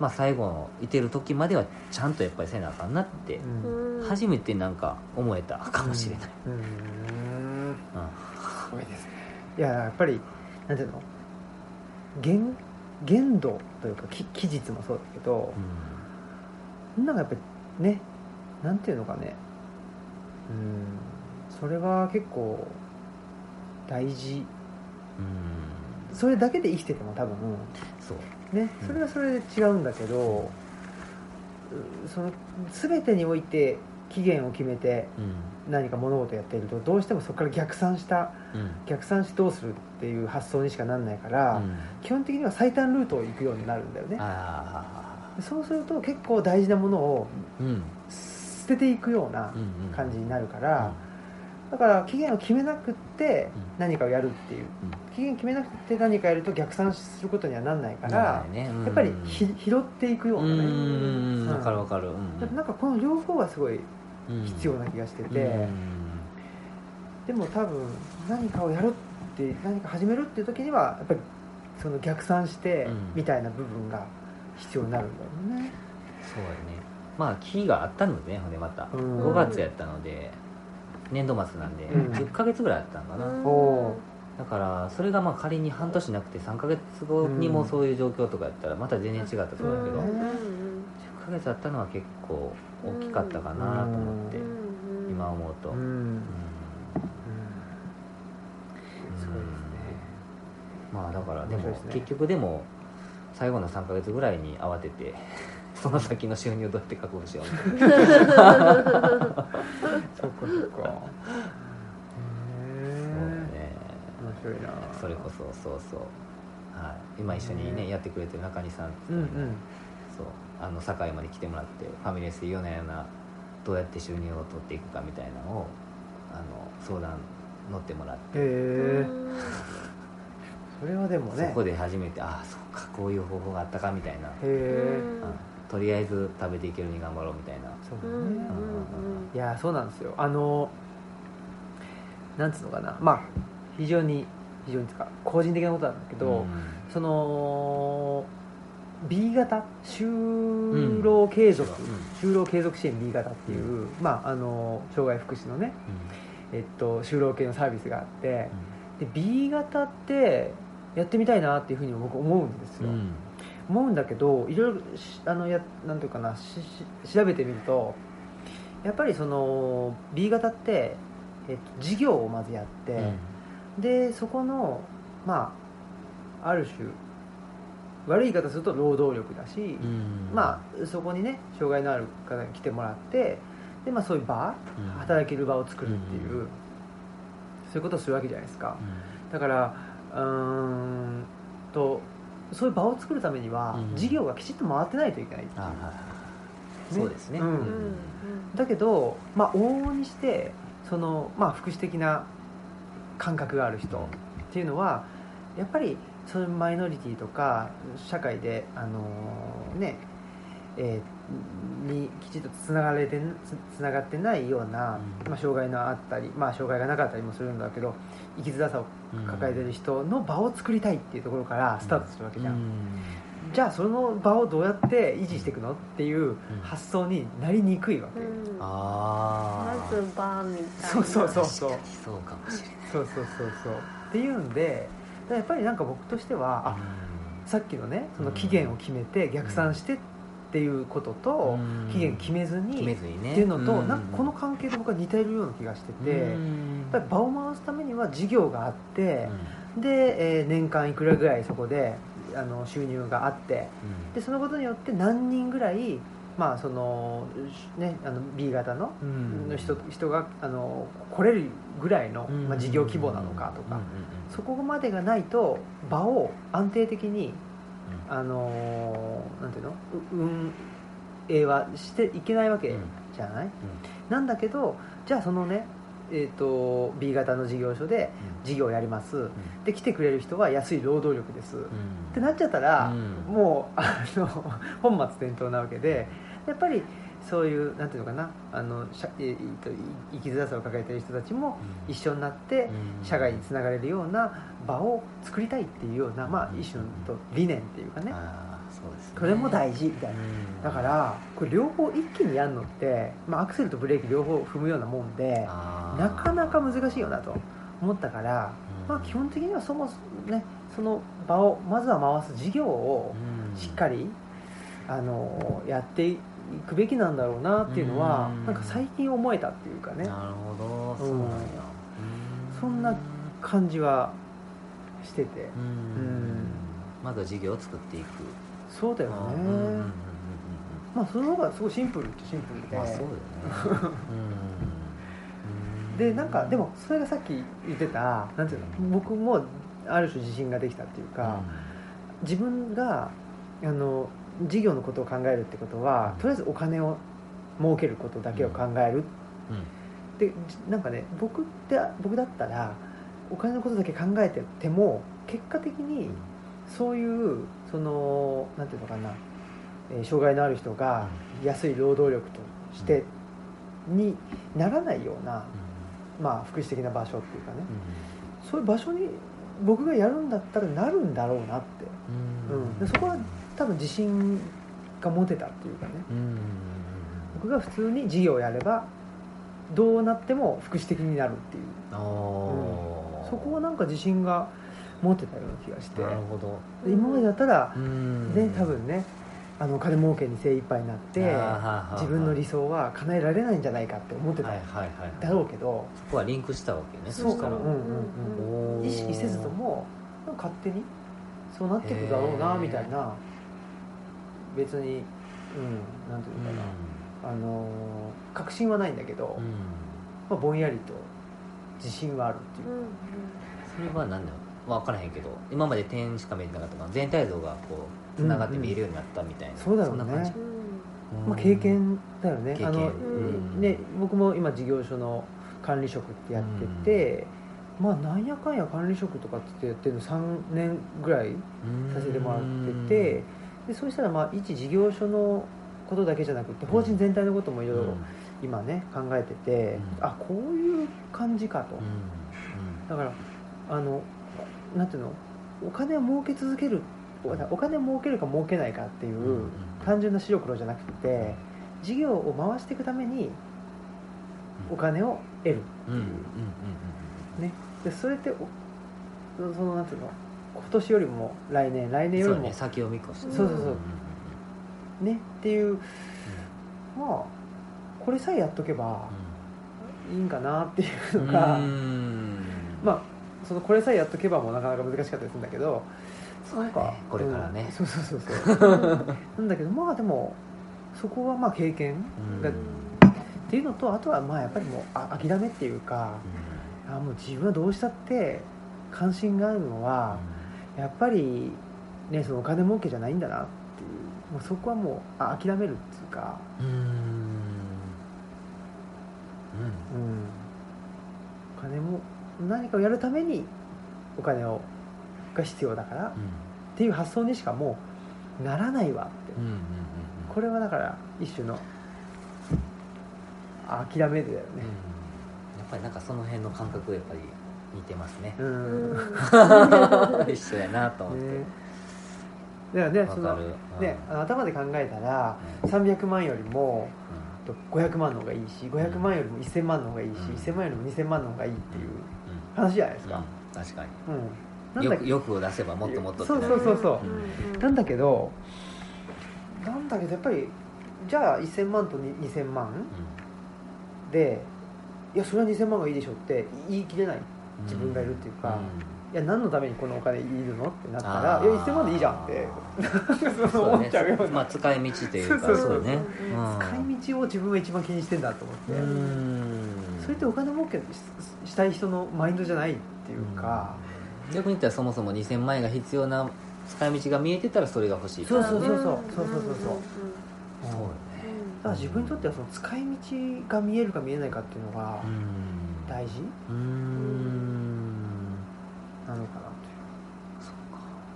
まあ最後のいてる時まではちゃんとやっぱりせなあかんなって、うん。初めてなんか思えたかもしれない、うん。うん。すごいですね。いややっぱりなんていうの？限限度というかき期日もそうだけどなんかやっぱりねなんていうのかね。うん。それは結構大事。うん。それだけで生きてても多分ね。うん。それはそれで違うんだけど、うその全てにおいて期限を決めてうん。何か物事をやっているとどうしてもそこから逆算したうん。逆算してどうするっていう発想にしかなんないから、うん。基本的には最短ルートを行くようになるんだよね。あそうすると結構大事なものを捨てていくようなうんうん。感じになるから、だから期限を決めなくってうん。何かをやるっていう。期限決めなくて何かやると逆算することにはなんないから、ね。うん。やっぱりひ拾っていくよううんなね、うん。うん。わかるわかる。うん。なんかこの両方がすごいうん必要な気がしてて、うん。でも多分何かをやるって何か始めるっていう時にはやっぱりその逆算してうん。みたいな部分が必要になるんだよね、そうやね。まあ期があったのでねまた。うん。5月やったので年度末なんでうん。10ヶ月ぐらいあったんかな。おだからそれがまあ仮に半年なくて3ヶ月後にもそういう状況とかやったらまた全然違ったと思うけどうん。10ヶ月あったのは結構大きかったかなと思ってうん。今思うと。うん、うん。うん。すごいですね。まあだからでも結局でも最後の3ヶ月ぐらいに慌ててその先の収入をどうやって確保しようみたいな。そっかそっか。へそうね。面白いな。それこそそうそう、はい、今一緒にねやってくれてる中西さんってうんうん。そうあの堺まで来てもらってファミレスで夜な夜などうやって収入を取っていくかみたいなのをあの相談乗ってもらって、へえ。それはでもね。そこで初めてああそうかこういう方法があったかみたいな、へえ。うんとりあえず食べていけるように頑張ろうみたいな。そうね。うん。いやそうなんですよ。あのなんつうのかな。まあ非常に非常に個人的なことなんだけど、うん。その B 型？就労継続、うん。就労継続支援 B 型っていう、まああの障害福祉のね、えっと、就労系のサービスがあってで B 型ってやってみたいなっていうふうに僕思うんですよ、うんうん思うんだけどいろいろしあのやなんていうかなしし調べてみるとやっぱりその B 型って、えっと、事業をまずやって、でそこのまあある種悪い言い方すると労働力だし、うん。まあそこにね障害のある方に来てもらってで、まあ、そういう場うん。働ける場を作るっていう、うん。そういうことをするわけじゃないですか。うだからうーんとそういう場を作るためには、うん。事業がきちっと回ってないといけない。っていうはいはい。ね。そうですね。うん。だけど、まあ、往々にしてその、まあ、福祉的な感覚がある人っていうのはやっぱりそういうマイノリティとか社会で、あのねえーにきちんとつながれてつつながってないような、うん。まあ、障害のあったり、まあ、障害がなかったりもするんだけど生きづらさを抱えてる人の場を作りたいっていうところからスタートするわけじゃん、じゃあその場をどうやって維持していくのっていう発想になりにくいわけ、うん。ああまずバーみたいな。そうそうそうそう。そうかもしれない。そうそうそうそう。っていうんでやっぱりなんか僕としてはあさっきのねその期限を決めて逆算してっていうこととうん。期限決めずに決めずにね。っていうのとん。なんかこの関係と僕は似ているような気がしててやっうん。ぱり場を回すためには事業があってで、えー年間いくらぐらいそこであの収入があってでそのことによって何人ぐらいまあそのねあの B 型のうん。の人人があの来れるぐらいの、うん。まあ、事業規模なのかとか、そこまでがないと場を安定的にうんあのーなんていうの？う運営はしていけないわけじゃない、なんだけどじゃあそのねえー、と B 型の事業所で事業をやります、で来てくれる人は安い労働力です、ってなっちゃったら、うん。もうあの本末転倒なわけでやっぱりそういうなんていうのかなあの生きづらさを抱えている人たちも一緒になって社外につながれるような場を作りたいっていうような、まあ、一種のと理念っていうかね。ああそうですね。これも大事みたいな。うん。だからこれ両方一気にやるのって、まあ、アクセルとブレーキ両方踏むようなもんでなかなか難しいよなと思ったから、うん。まあ、基本的にはそもそもねその場をまずは回す事業をうん。しっかりあのやっていくべきなんだろうなっていうのはうん。なんか最近思えたっていうかね。なるほど。そうなんや。そんな感じはしてて。うん。うん。まずは事業を作っていく。そうだようん。うん。うん。うん。ねまあその方がすごいシンプルっちゃシンプルで、まあそうだよね。うん。でなんかでもそれがさっき言ってたなんていうの僕もある種自信ができたっていうか、自分があの事業のことを考えるってことはとりあえずお金を儲けることだけを考える、うん。でじなんかね僕って僕だったらお金のことだけ考えてても結果的にそういうそのなんていうのかな、えー障害のある人が安い労働力としてにならないような、まあ、福祉的な場所っていうかね。そういう場所に僕がやるんだったらなるんだろうなって、うん。でそこは多分自信が持てたっていうかね。うん。僕が普通に事業をやればどうなっても福祉的になるっていう。おー。そこはなんか自信が持てたような気がして。なるほど。で今までだったらうん。ね多分ねあの金儲けに精一杯になって自分の理想は叶えられないんじゃないかって思ってただろうけどそこはリンクしたわけね。そうしたら。うんうんうん意識せずとも勝手にそうなっていくだろうなみたいな別にうんなんていうのかな、あのー確信はないんだけど、まあ、ぼんやりと自信はあるっていう。う、んそれは何だろう。分からへんけど今まで点しか見えてなかったから全体像がこうつながって見えるようになったみたいな、そうだろうね。んな感じ。うん。まあ、経験だよね。あの、うん。ね僕も今事業所の管理職ってやってて、まあなんやかんや管理職とかってやってるの3年ぐらいさせてもらっててでそうしたらまあ一事業所のことだけじゃなくて法人全体のこともいろいろ今ね考えてて、うん。あこういう感じかと、だからあのなんていうのお金を儲け続けるおお金を儲けるか儲けないかっていう単純な白黒じゃなくて事業を回していくためにお金を得るう。んうんうんね。でそれっておそのなんていうの今年よりも来年来年よりも。そうね先を見越して。そうそうそう。ねっていう。まあこれさえやっとけばいいんかなっていうのが、まあそのこれさえやっとけばもなかなか難しかったりするんだけどなんか、これからね。うん。そうそうそうそう。なんだけどまあでもそこはまあ経験が、っていうのとあとはまあやっぱりもうあ諦めっていうかあもう自分はどうしたって関心があるのはやっぱりねそのお金儲けじゃないんだなっていうもうそこはもうあ諦めるっていうか、うん。うん。うん、お金も何かをやるためにお金をが必要だからっうん。ていう発想にしかもうならないわって。うんうんうんこれはだから一種の諦めでだようん。ねやっぱりなんかその辺の感覚やっぱり似てますね。う、うん。ん 一緒やなと思って、ね。だからねそのね頭で考えたら300万よりもと500万の方がいいし500万よりも1000万の方がいいし、うん。1000万よりも2000万の方がいいっていううん。話じゃないですか、うん。確かに。うん。なんだ欲欲を出せばもっともっとそうそうそうそう。うんなんだけどなんだけどやっぱりじゃあ1000万とに2000万でいやそれは2000万がいいでしょって言い切れない。うん自分がいるっていうかん。いや何のためにこのお金いるのってなったらいや1000万でいいじゃんって。そうそう 思っちゃうような、まあ使い道というか。そうね。うん。使い道を自分が一番気にしてんだと思って、うん。それってお金儲けししたい人のマインドじゃないっていうか、逆に言ったらそもそも2000万円が必要な使い道が見えてたらそれが欲しい。そうそうそうそう。うん。そうそうそうそう。だから自分にとってはその使い道が見えるか見えないかっていうのがうん大事？うん。なのかな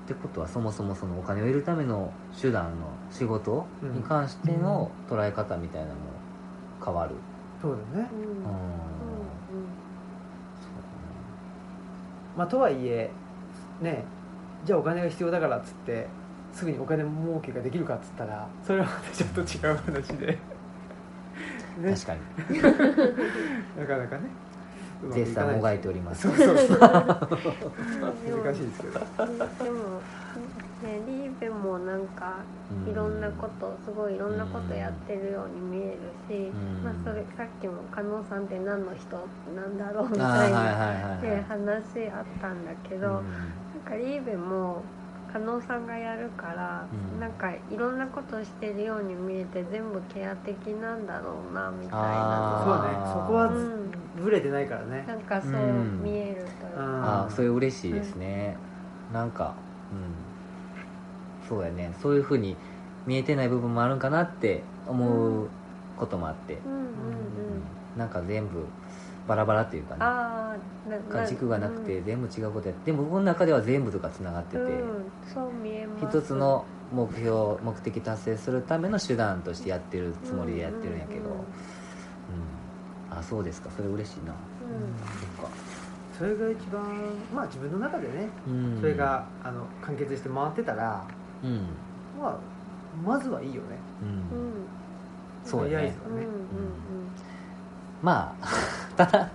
ってことはそもそもそのお金を得るための手段の仕事に関しての捉え方みたいなのも変わる、というそうだよね、うん。うんまあ、とはいえねじゃあお金が必要だからっつってすぐにお金儲けができるかっつったらそれはまたちょっと違う話で。ね確かに。なかなかね絶賛もがいております。そうそうそう。うん難しいですけど。うん。でもねリーベもなんかうん。いろんなことすごいいろんなことやってるように見えるし、うん。まあ、それさっきも加納さんって何の人なんだろうみたいな、ではい話あったんだけど、なんかリーベも加納さんがやるから、うん。なんかいろんなことしてるように見えて全部ケア的なんだろうなみたいそうなねそこはうん。ブレてないからね。なんかそううん見えるといううん。か、ああそれ嬉しいですね、なんかうん。そうやね。そういうふうに見えてない部分もあるんかなって思うこともあって、うんうんうん。なんか全部バラバラっていうかねああな軸がなくてうん。全部違うことやってでも僕の中では全部とかつながってて、うんそう見えます。一つの目標目的達成するための手段としてやってるつもりでやってるんやけど、うんうんうんうん。あそうですか。それ嬉しいな、そっか。それが一番まあ自分の中でねうん。それがあの完結して回ってたらうん、まあまずはいいよね。うん。うん。そうやね。とりあえずはねうん。うんまあ ただ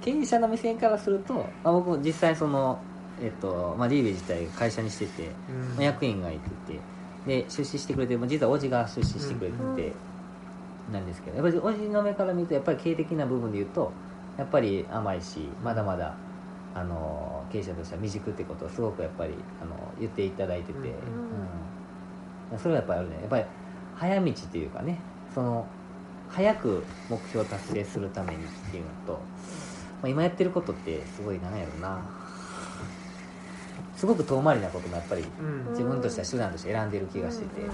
経営者の目線からすると、まあ、僕も実際そのえっとまあ、リーベ自体会社にしてて、まあ役員がいててで出資してくれて、まあ、実はおじが出資してくれてうん。て、なんですけどやっぱりおじの目から見るとやっぱり経営的な部分で言うとやっぱり甘いしまだまだあの経営者としては未熟ってことをすごくやっぱりあの言っていただいてて、うんうん。それはやっぱりあるね。やっぱり早道っていうかねその早く目標を達成するためにっていうのと、まあ、今やってることってすごいなんやろな。すごく遠回りなこともやっぱりうん。自分としては手段として選んでる気がしてて、うんうん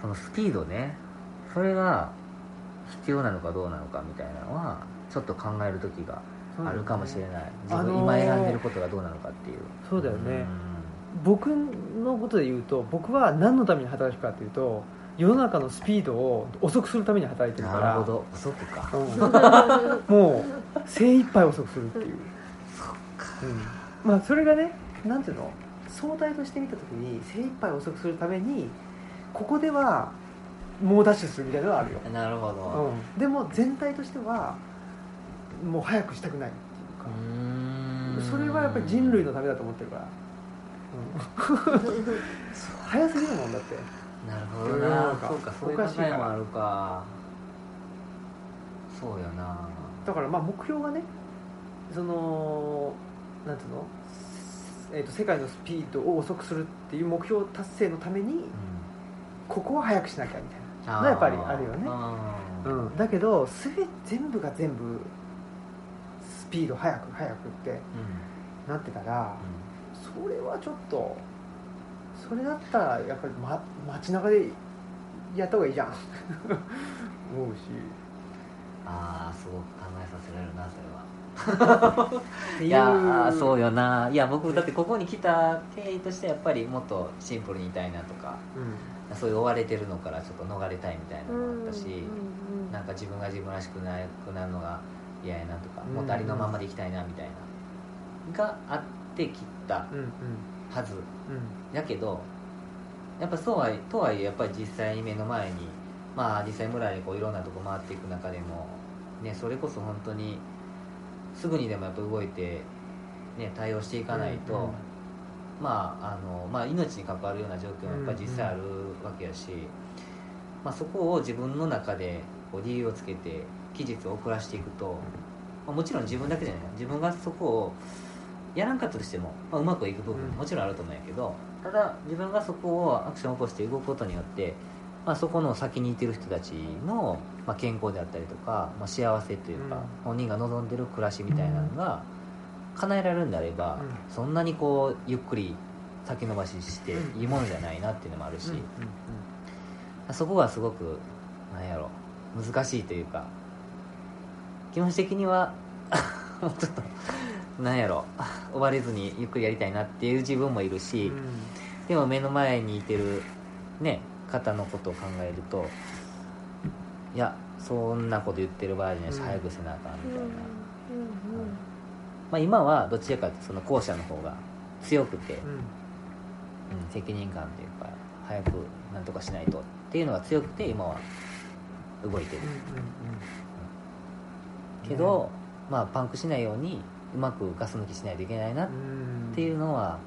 そのスピードねそれが必要なのかどうなのかみたいなのはちょっと考える時があるかもしれない、自分あのー今選んでることがどうなのかっていう。そうだよね僕のことで言うと僕は何のために働くかというと世の中のスピードを遅くするために働いてるから。なるほど。遅くか。うん。もう精一杯遅くするっていう、うん、まあそれがねなんていうの？相対として見た時に精一杯遅くするためにここでは猛ダッシュするみたいなのはあるよ、なるほど。うん、でも全体としてはもう早くしたくないっていうか、それはやっぱり人類のためだと思ってるから、うん、早すぎるもんだって。なるほどな。中そうかそういうおかしいから。考えもあるか。そうやな。だからまあ目標がねそのなんていうの、えー、と世界のスピードを遅くするっていう目標達成のためにここは早くしなきゃみたいなあー。やっぱりあるよね。うん、だけど全て全部が全部スピード速く速くってなってたらそれはちょっとそれだったらやっぱり、ま、街中でやった方がいいじゃん。思うし。ああすごく考えさせられるなそれは。いやーそうよな。いや僕だってここに来た経緯としてやっぱりもっとシンプルにいたいなとかうん。そういう追われてるのからちょっと逃れたいみたいなのもあったし、うんうん。なんか自分が自分らしくなくなるのが嫌やなとか、うんもっとありのままでいきたいなみたいながあってきたうんうん。はずうん。やけどやっぱそうはとはいえやっぱり実際に目の前にまあ実際村にこういろんなとこ回っていく中でもねそれこそ本当にすぐにでもやっぱ動いてね対応していかないと、うんうん。まああのまあ、命に関わるような状況もやっぱり実際あるわけやし、まあ、そこを自分の中でこう理由をつけて期日を遅らしていくと、まあ、もちろん自分だけじゃない。自分がそこをやらんかったとしても、まあ、うまくいく部分うん。もちろんあると思うんやけど、ただ自分がそこをアクションを起こして動くことによって、まあ、そこの先にいてる人たちの、まあ、健康であったりとか、まあ、幸せというか、うん。本人が望んでる暮らしみたいなのが叶えられるんであれば、うん。そんなにこうゆっくり先延ばししていいものじゃないなっていうのもあるし、そこがすごくなんやろ難しいというか気持ち的にはちょっとなんやろ。追われずにゆっくりやりたいなっていう自分もいるし、でも目の前にいてるね方のことを考えるといやそんなこと言ってる場合じゃないし、うん。早くせなあかんみたいな、うん。うん。まあ、今はどちらかその後者の方が強くて、うん。うん、責任感というか早くなんとかしないとっていうのが強くて今は動いてる。けど、まあパンクしないようにうまくガス抜きしないといけないなっうん。ていうのは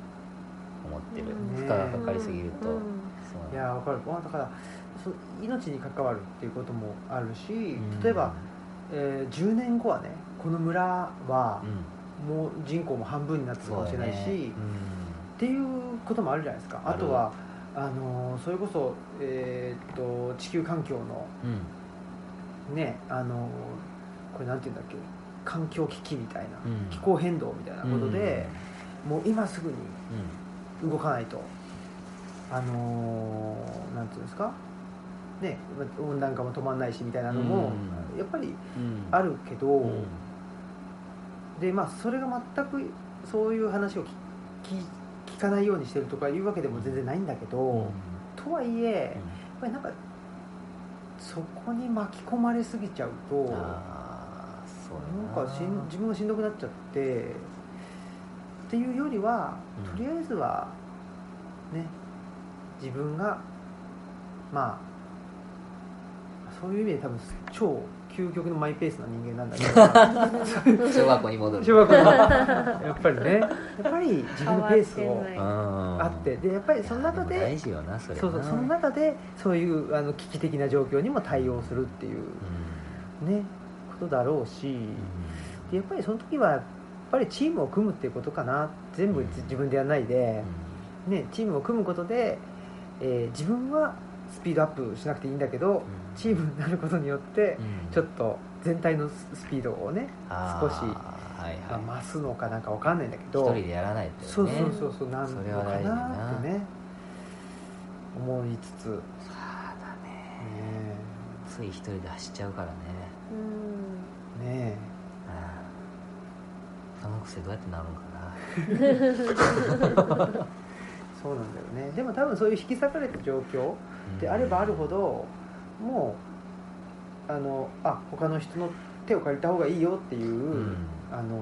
思ってる、うん。負荷がかかりすぎると、うん。いやわかる。まあだからそう命に関わるっていうこともあるしうん。例えば、えー10年後はねこの村はうん。もう人口も半分になってるかもしれないし、そうだねっていうこともあるじゃないですか。あとはあのーそれこそ、えーっと地球環境のうん。ねあのーこれなんていうんだっけ？環境危機みたいな、うん。気候変動みたいなことで、もう今すぐにうん。動かないと。あのーなんていうんですか？ね温暖化も止まんないしみたいなのも、うん。やっぱりうん。あるけど、うん。でまあそれが全くそういう話を聞かないようにしてるとかいうわけでも全然ないんだけど、うん。とはいえやっぱりなんかそこに巻き込まれすぎちゃうとな。んかしん自分がしんどくなっちゃってっていうよりは、うん。とりあえずはね分自分がまあそういう意味で多分超究極のマイペースな人間なんだけど 小学校に戻る。小学校のやっぱりね。やっぱり自分のペースをああって。でやっぱりその中で大事よなそれな。そうそうその中でそういうあの危機的な状況にも対応するっていう。うん。ねことだろうしでやっぱりその時はやっぱりチームを組むっていうことかな。全部うん。自分でやらないで、ね、チームを組むことで、えー自分はスピードアップしなくていいんだけどチームになることによってちょっと全体のススピードをね、少しはいまはい。あ増すのかなんかわかんないんだけ一ど人でやらないとそうねそうそうそうなんのかななってね思いつつ、ねそうだね。つい一人で走っちゃうからね。うんね。うんその癖どうやってなるんかな。そうなんだよね。でも多分そういう引き裂かれた状況であればあるほどもうあのあ他の人の手を借りた方がいいよっていう、うん。あの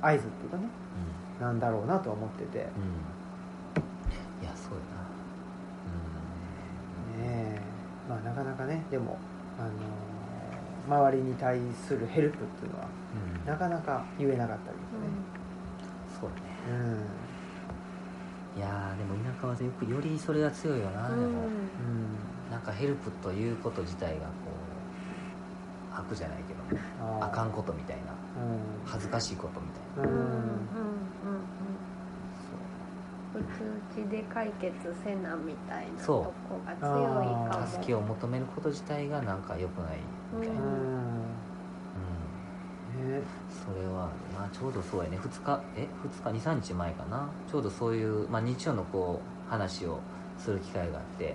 合図っていうかね。なんだろうなとは思ってて。ねうん。いやそうやえ。まあなかなかねでもあの周りに対するヘルプっていうのはなうん。うんなかなか言えなかったりそうね。とかねいやーでも田舎はよくよりそれが強いよな、でもうん。うん、うん。なんかヘルプということ自体がこう悪じゃないけどああかんことみたいな。うん。恥ずかしいことみたいなうんうんうんうんうちうちで解決せなみたいなとこが強いかも。助けを求めること自体がなんか良くないみたいな、ううん。んねそれはまあちょうどそうやね。2日え？2日？23日前かな？ちょうどそういう、まあ、日曜のこう話をする機会があって。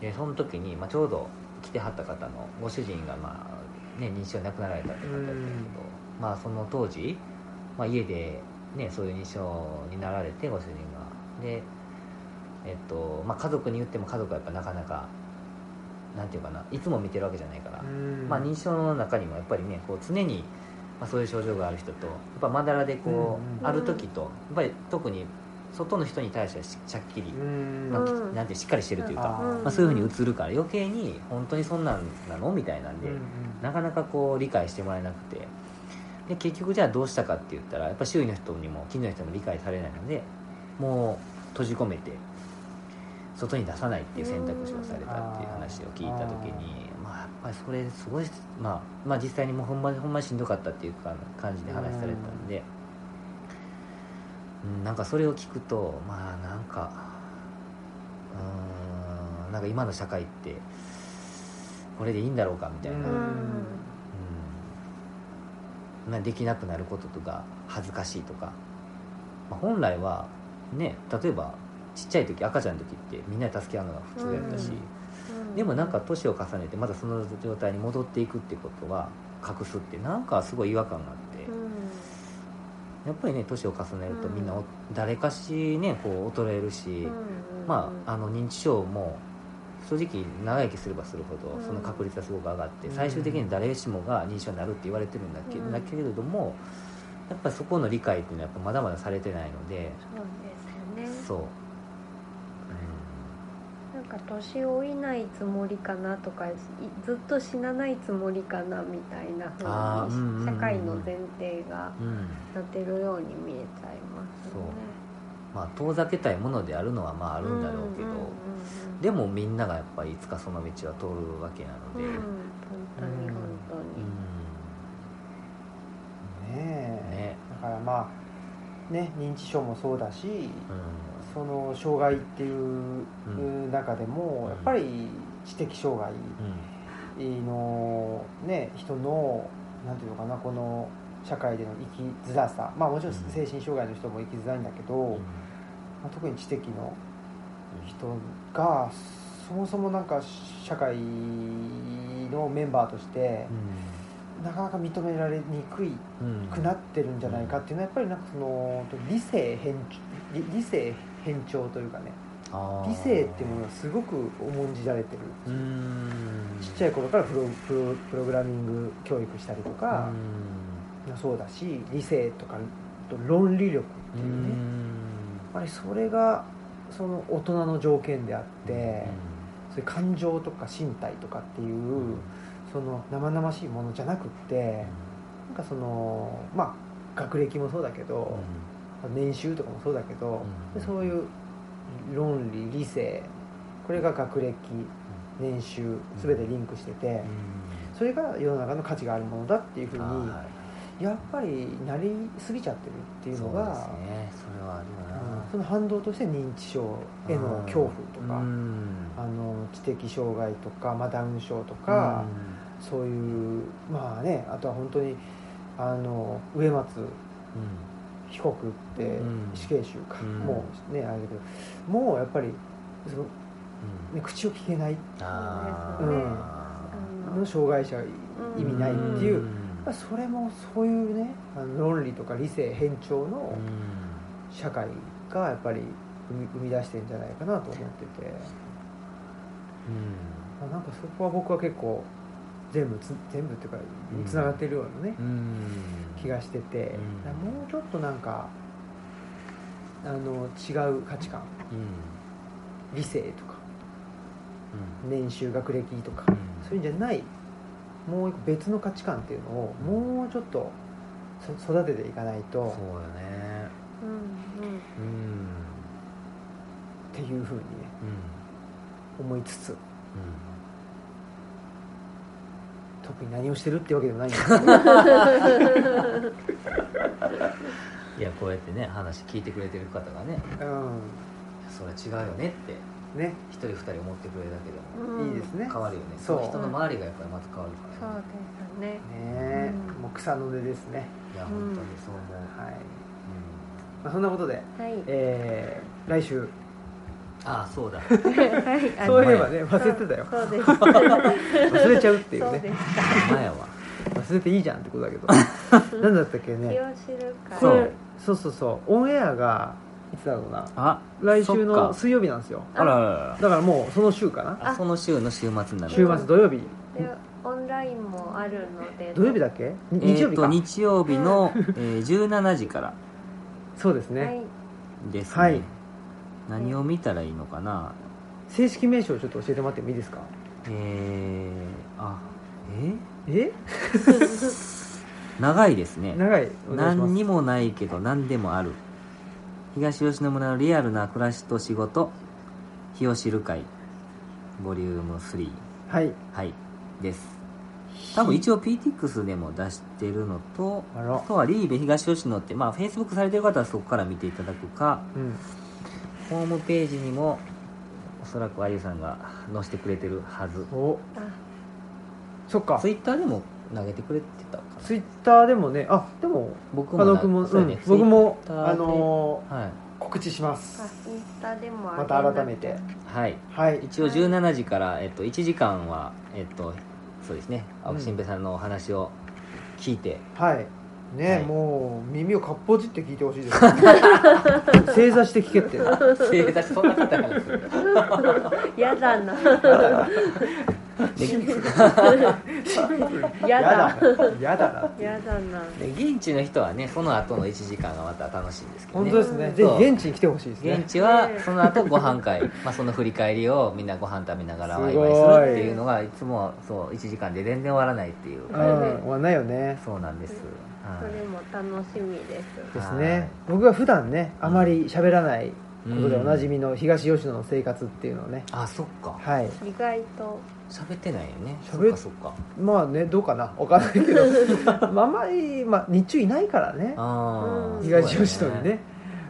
でその時に、まあ、ちょうど来てはった方のご主人が、まあね、認知症で亡くなられたって方だったんだけど、まあ、その当時、まあ、家で、ね、そういう認知症になられてご主人が。でえっとまあ、家族に言っても家族はやっぱなかなかなんていうかないつも見てるわけじゃないから、うん。まあ、認知症の中にもやっぱりねこう常に、まあ、そういう症状がある人とやっぱまだらでこう、ある時とやっぱり特に外の人に対してはしっきり、うん。まあうんなんてしっかりしてるというか、まあ、そういうふうに映るから余計に本当にそんなんなの？みたいなんで、うん。なかなかこう理解してもらえなくてで結局じゃあどうしたかって言ったらやっぱ周囲の人にも近所の人にも理解されないのでもう閉じ込めて外に出さないっていう選択肢をされたっていう話を聞いた時にまあやっぱりそれすごい、まあ、まあ実際にもうほんまにほんまにしんどかったっていうか感じで話されたんで、うん、なんかそれを聞くとまあなんかうんなんか今の社会ってこれでいいんだろうかみたいな、うんうんまあ、できなくなることとか恥ずかしいとか、まあ、本来はね例えばちっちゃい時赤ちゃんの時ってみんなで助け合うのが普通やったし、うん。でもなんか年を重ねてまたその状態に戻っていくってことは隠すってなんかすごい違和感があって、うん。やっぱりね年を重ねるとうんみんなお誰かしねこう衰えるし、うん。まあ、あの認知症も正直長生きすればするほどうん。その確率はすごく上がって、うん。最終的に誰しもが認知症になるって言われてるんだけ,、うん。だけれどもやっぱりそこの理解っていうのはやっぱまだまだされてないのでそうですよね。そう、なんか年老いないつもりかなとかいずっと死なないつもりかなみたいなあー風にうんうんうんうん。社会の前提がうん。うん、なってるように見えちゃいますよねまあ遠ざけたいものであるのはまああるんだろうけど、んんんうん。でもみんながやっぱりいつかその道は通るわけなので、うん本当に本当に。ねえ。ね。だからまあね認知症もそうだしうん。その障害っていうう中でもうん。やっぱり知的障害のね人のなんていうのかなこの社会での生きづらさ。まあもちろんうん。精神障害の人も生きづらいんだけど、うんまあ、特に知的の人がそもそもなんか社会のメンバーとしてなかなか認められにくいうん。くなってるんじゃないかっていうのはやっぱりなんかその理性変理理性変調というかね理性っていうものがすごく重んじられてる。ちっちゃい頃からプロプロプログラミング教育したりとかもそうだし理性とかと論理力っていうねぱりそれがその大人の条件であってそういう感情とか身体とかっていうその生々しいものじゃなくってなんかそのまあ学歴もそうだけど年収とかもそうだけどうん。でそういう論理理性これが学歴年収全てリンクしててそれが世の中の価値があるものだっていうふうにやっぱりなりすぎちゃってるっていうのがそうですね。それはあるよその反動として認知症への恐怖とかうん。あの知的障害とか、まあ、ダウン症とか、そういうまあねあとは本当にあの植松被告ってうん。死刑囚か、うん。もうねあれだけどもうやっぱりその、うん。ね、口を聞けないあそうですね。ーの。障害者が意味ないっていう、ん。まあそれもそういうねあの論理とか理性偏重のうん。社会がやっぱり生み生み出してんじゃないかなと思ってて、まあ、なんかそこは僕は結構全部つ全部っていうかうんつながってるようなね、うん。気がしてて、うん。もうちょっとなんかあの違う価値観。うん。理性とか。うん。年収学歴とか、うん。そういうんじゃないもう別の価値観っていうのをうん。もうちょっとそ育てていかないと。そうよね。うんうんうんっていうふうにねうん思いつつう特に何をしてるってわけでもないんですけど、ん いやこうやってね話聞いてくれてる方がねうそれ違うよねってん、ね。一人二人思ってくれるだけでもうん。いいですね。変わるよね。そう。の人の周りがやっぱりまず変わるそうからね。ですね。ね。え、うん。もう草の根ですね。いやうん本当にそう思う。はい、うんまあ、そんなことで、はい。えー来週。ああそうだ。はい。あそういえばね忘れてたよ。そうです。忘れちゃうっていうね。前は。忘れていいじゃんってことだけど。何だったっけね。気を知るか。そう。らそうそうそう。オンエアがつだろうな。あ来週の水曜日なんですよ。あらだからもうその週かな。あその週の週末になる週末土曜日。でオンラインもあるので。土曜日だっけ？日曜日か、と日曜日の、えー17時からそうですね、はい。ですね、はい。何を見たらいいのかな？正式名称ちょっと教えてもらってもいいですか？えー、あえ？え？長いですね。長い。何にもないけど何でもある。東吉野村のリアルな暮らしと仕事。日を知る会。ボリューム3はい。はい。です多分一応 PTX でも出してるのとあとはリーベ東吉野ってまあ Facebook されてる方はそこから見ていただくかうん。ホームページにもおそらくあゆさんが載せてくれてるはず。お。あそっか。ツイッターでも投げてくれてたかな。ツイッターでもねあでも僕もな加納君も、そうやね。うん。僕もあのはい。ー告知しまあすインスタでもまた改めて。はい。はい。一応17時から、えっと、1時間は、えっと、そうですね。青木新平さんのお話を聞いて、はい。ね、はい。もう耳をかっぽじって聞いてほしいです。正座して聞けって。正座しそんな方なんですよ。やだな でやだ。やだな。やだなで現地の人はねその後の1時間がまた楽しいんですけどね。本当ですね、う。んぜひ現地に来てほしいですね。現地はねその後ご飯会、まあ、その振り返りをみんなご飯食べながらワイワイするっていうのがい。つもそう1時間で全然終わらないっていううん終わんないよね。そうなんです、それも楽しみです。ですはい。ね僕は普段ねあまり喋らないことでうん。おなじみの東吉野の生活っていうのをね。あそっか。はい。意外と喋ってないよね。そ喋っっかそっか。まあねどうかな。わかんないけど。まああんまり、まあ、日中いないからね。東吉野にね。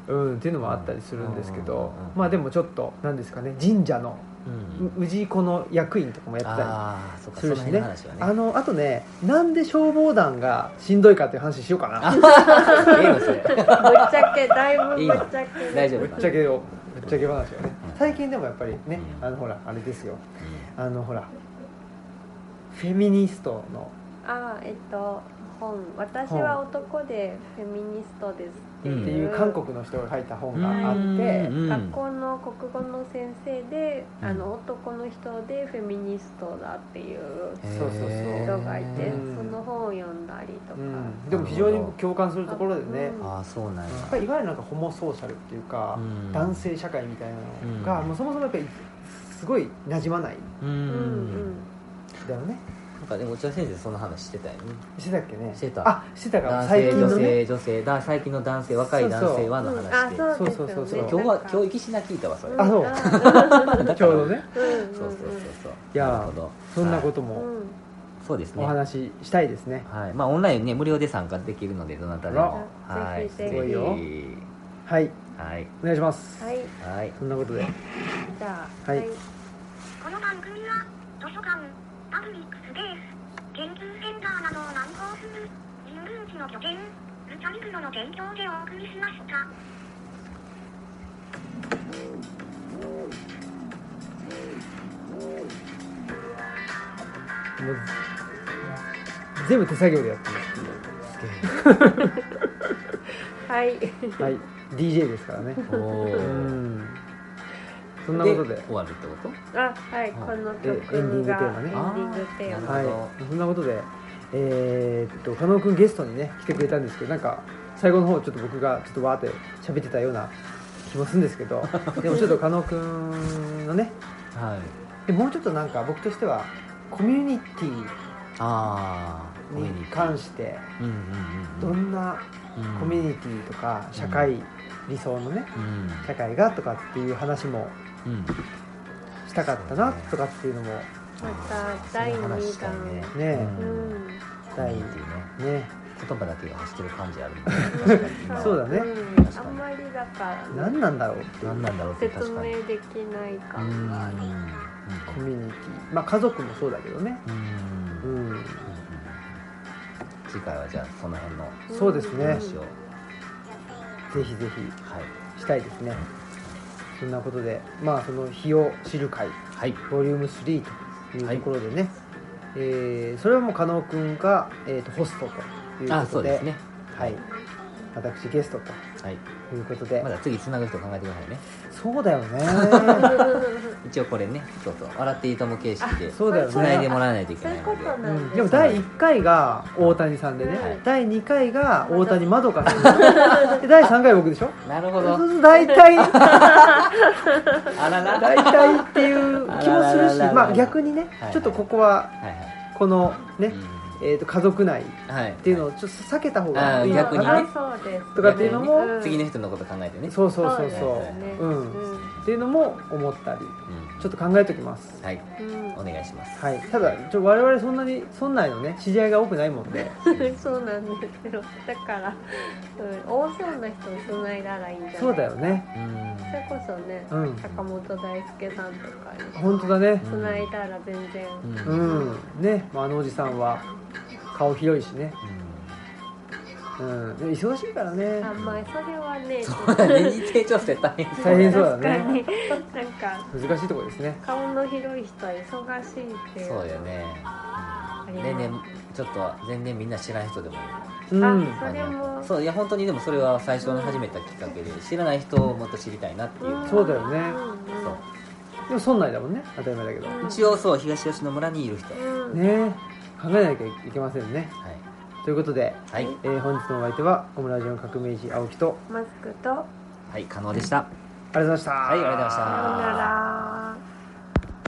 うん。っていうのもあったりするんですけど。うんうんうんまあでもちょっとなんですかね。神社のうん。う氏子の役員とかもやってたりするしね。ね。あのあとねなんで消防団がしんどいかっていう話しようかな。ええのそれ。ぶっちゃけだいぶぶっちゃけ。ぶ大丈夫。っちゃけをぶっちゃけ話をね。うん。最近でもやっぱりねうん。あのほらあれですよあのほらフェミニストのあえっと本。私は男でフェミニストですっていう,、っていう韓国の人が書いた本があって。うん。学校の国語の先生で、うん。あの男の人でフェミニストだっていうそうそうそう人がいて、うん。その本を読んだりとか、うん。でも非常に共感するところでね。うんああそうなんや。やっぱりいわゆるなんかホモソーシャルっていうかうん。男性社会みたいなのがうん。もうそもそもやっぱりすごい馴染まない。うん。だよね。なんかでも内田先生その話してたよね。してたっけね。してた。あしてたか。男性最近のね。女性女性。だ最近の男性若い男性はの話で。そうですよね。そうそうそうそう。今日は今日行きしな聞いたわそれ、うんあそう。あちょうどねうん。うんうんそうそうそうそう。いやーなるほど。そんなことうもんそうですね。お話ししたいですね。はい。まあオンラインね無料で参加できるのでどなたでも。はい。ぜひぜひ。すごいよ。ひはい。はい。お願いします。はい。はい。そんなことで。じゃあはいこの番組は図書館、パブリックスペース、研究センターなどを難航する人文地の拠点、ルチャリブロの提供でお送りしました。もう全部手作業でやってるってはい。はい。DJ ですからね。おおうーんそんなことで終わるってこと？あはいこのえエンディン曲がグテーマね。エンディングテーマ。はいそんなことでえーっと加納君ゲストにね来てくれたんですけどなんか最後の方ちょっと僕がちょっとわーって喋ってたような気もするんですけど でもちょっと加納君のねはい。でもうちょっとなんか僕としてはコミュニティに関してどうんんなうん。コミュニティとか社会理想のねうん。社会がとかっていう話もうんしたかったなとかっていうのもまた第2弾。したいねねうん。第コミュニティね。ね言葉だけが走ってる感じあるもんね。確かに今は。そうだね。んあん。まりだから何なんだろうっていう。何なんだろうって説明できない感があるコミュニティまあ家族もそうだけどね。うん。次回はじゃあその辺のそうですね。話を。ぜひぜはい。ひしたいですねそんなことでまあその日を知る会はい。ボリューム3というところでね、えーそれはもう加納君が、えー、とホストというあことでね。はい。私ゲストとはい。いうことで、まだ次つなぐ人考えてくださいね。そうだよね。一応これねそうそう笑っていいとも形式でそうだよつないでねもらわないといけないので。うん、でも第1回が大谷さんでね、はい。第2回が大谷まどかさん。で第3回僕でしょ？なるほど。大体。あらら。大体っていう気もするしあららららまあ逆にねはい。ちょっとここははいはい。このね、うんえー、と家族内っはい。ていうのをちょっと避けた方がいいの逆にね。かなあそうですとかっていうのもうん次の人のこと考えてね。そうそうそうそう。うん。っていうのも思ったり。うんちょっと考えておきます。はい。うん。お願いします。はい。ただちょ我々そんなに村内のね知り合いが多くないもんで。そうなんですよだから、うん、多そうな人をつないだらいいんじゃないそうだよね。うんそれこそね、うん。坂本大輔さんとかに本当だね。つないだら全然、うん。ううんん。ね、まあ、あのおじさんは顔広いしね。うんで忙しいからね。あんまりそれはねそうだね。日程調整大変。大変そうだ確かに。ねなんか難しいところですね。顔の広い人は忙しいっていうそうよね。あります。全然ちょっと全然みんな知らん人でも。いいうん。あそれも。そういや本当にでもそれは最初に始めたきっかけで知らない人をもっと知りたいなっていう、ん。そうだよね。うんそう。でも村内だもんね。当たり前だけど。うん一応そう東吉野村にいる人、うん。ね。考えなきゃいけませんね。はいということで、はい、えー本日のお相手はオムラジオの革命児青木とマスクとはい、可能でした。ありがとうございました。はいありがとうございました。さようなら